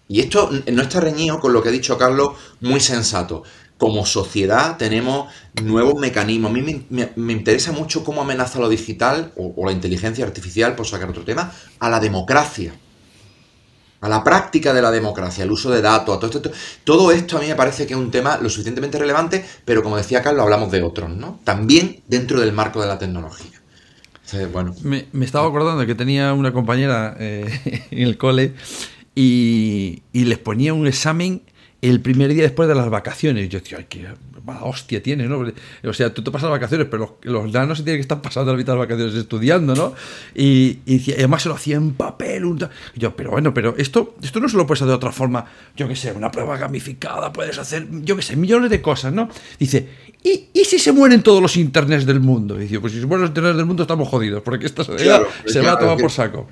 Y esto no está reñido con lo que ha dicho Carlos, muy sensato como sociedad tenemos nuevos mecanismos. A mí me, interesa mucho cómo amenaza lo digital o, la inteligencia artificial, por sacar otro tema, a la democracia. A la práctica de la democracia, el uso de datos, todo esto, todo esto a mí me parece que es un tema lo suficientemente relevante, pero como decía Carlos, hablamos de otros, ¿no? También dentro del marco de la tecnología. bueno. Me, estaba acordando que tenía una compañera eh, *laughs* en el cole y les ponía un examen el primer día después de las vacaciones. Yo, tío, ay, qué mala hostia tiene, ¿no? O sea, tú te pasas las vacaciones, pero los, los se tienen que estar pasando la mitad de las vacaciones estudiando, ¿no? Y, y, además se lo hacía en papel. y yo, pero bueno, pero esto, esto no se lo puedes hacer de otra forma. Yo qué sé, una prueba gamificada, puedes hacer, yo qué sé, millones de cosas, ¿no? Dice, ¿y, ¿y si se mueren todos los internets del mundo? Y dice, pues si se mueren los internets del mundo estamos jodidos, porque esta sociedad se va a tomar por saco.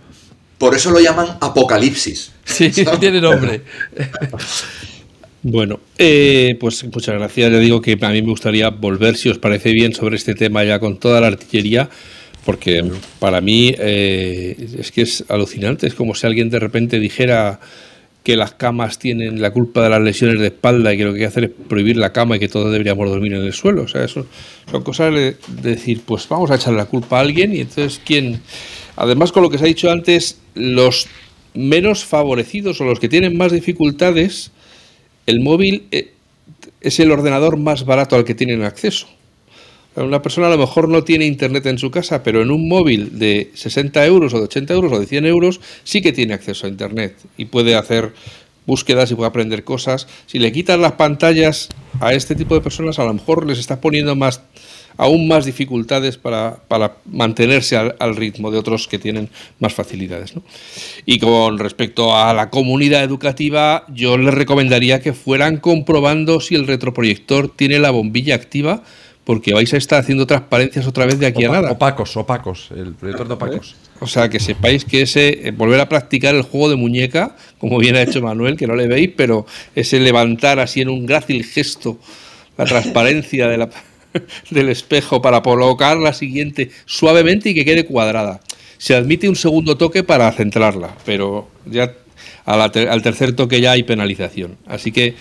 Por eso lo llaman apocalipsis. *laughs* Sí, tiene nombre. *laughs* Bueno, eh, pues muchas gracias. Ya digo que a mí me gustaría volver, si os parece bien, sobre este tema ya con toda la artillería, porque para mí eh, es que es alucinante. Es como si alguien de repente dijera que las camas tienen la culpa de las lesiones de espalda y que lo que hay que hacer es prohibir la cama y que todos deberíamos dormir en el suelo. O sea, eso son cosas de decir, pues vamos a echarle la culpa a alguien y entonces quién. Además, con lo que se ha dicho antes, los menos favorecidos o los que tienen más dificultades el móvil eh, es el ordenador más barato al que tienen acceso. Una persona a lo mejor no tiene internet en su casa, pero en un móvil de 60 euros o de 80 euros o de 100 euros sí que tiene acceso a internet y puede hacer búsquedas y puede aprender cosas. Si le quitas las pantallas a este tipo de personas, a lo mejor les estás poniendo más aún más dificultades para, mantenerse al, ritmo de otros que tienen más facilidades. Y con respecto a la comunidad educativa, yo les recomendaría que fueran comprobando si el retroproyector tiene la bombilla activa, porque vais a estar haciendo transparencias otra vez de aquí a nada. Opacos, opacos, el proyector de opacos. O sea, que sepáis que ese, eh, volver a practicar el juego de muñeca, como bien ha hecho Manuel, que no le veis, pero ese levantar así en un grácil gesto la transparencia de la, *laughs* del espejo para colocar la siguiente suavemente y que quede cuadrada. Se admite un segundo toque para centrarla, pero ya al tercer toque ya hay penalización. Así que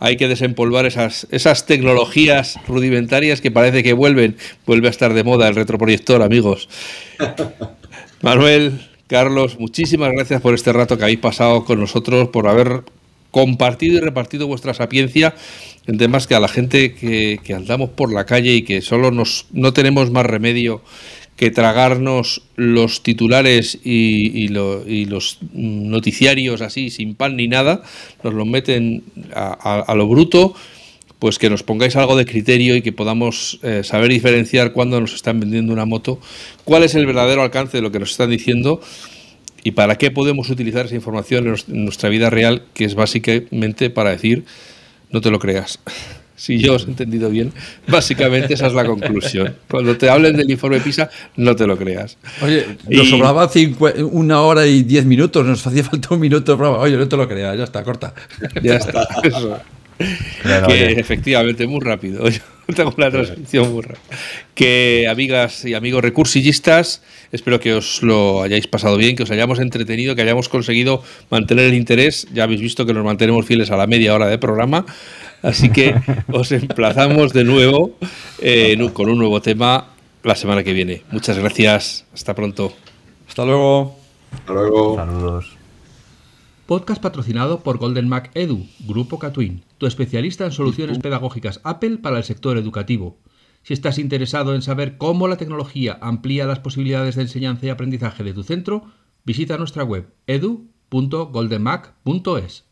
hay que desempolvar esas, esas tecnologías rudimentarias que parece que vuelven, vuelve a estar de moda el retroproyector, amigos. *laughs* Manuel, Carlos, muchísimas gracias por este rato que habéis pasado con nosotros, por haber compartido y repartido vuestra sapiencia en temas que a la gente que, andamos por la calle y que solo nos, no tenemos más remedio que tragarnos los titulares y, los noticiarios así, sin pan ni nada, nos los meten a, lo bruto, pues que nos pongáis algo de criterio y que podamos eh, saber diferenciar cuando nos están vendiendo una moto, cuál es el verdadero alcance de lo que nos están diciendo y para qué podemos utilizar esa información en nuestra vida real, que es básicamente para decir, no te lo creas. *laughs* Si yo os he entendido bien, *laughs* básicamente esa es la conclusión. Cuando te hablen del informe PISA, no te lo creas. Oye, nos sobraba una hora y diez minutos, nos hacía falta un minuto de. Oye, no te lo creas, ya está, corta. Ya está, eso. Que efectivamente, muy rápido. *laughs* tengo una transcripción burra. Que amigas y amigos recursillistas, espero que os lo hayáis pasado bien, que os hayamos entretenido, que hayamos conseguido mantener el interés. Ya habéis visto que nos mantenemos fieles a la media hora de programa. Así que *laughs* os emplazamos de nuevo eh, con un nuevo tema la semana que viene. Muchas gracias. Hasta pronto. Hasta luego. Hasta luego. Saludos. Podcast patrocinado por Golden Mac Edu, Grupo Catwin, tu especialista en soluciones pedagógicas Apple para el sector educativo. Si estás interesado en saber cómo la tecnología amplía las posibilidades de enseñanza y aprendizaje de tu centro, visita nuestra web edu.goldenmac.es.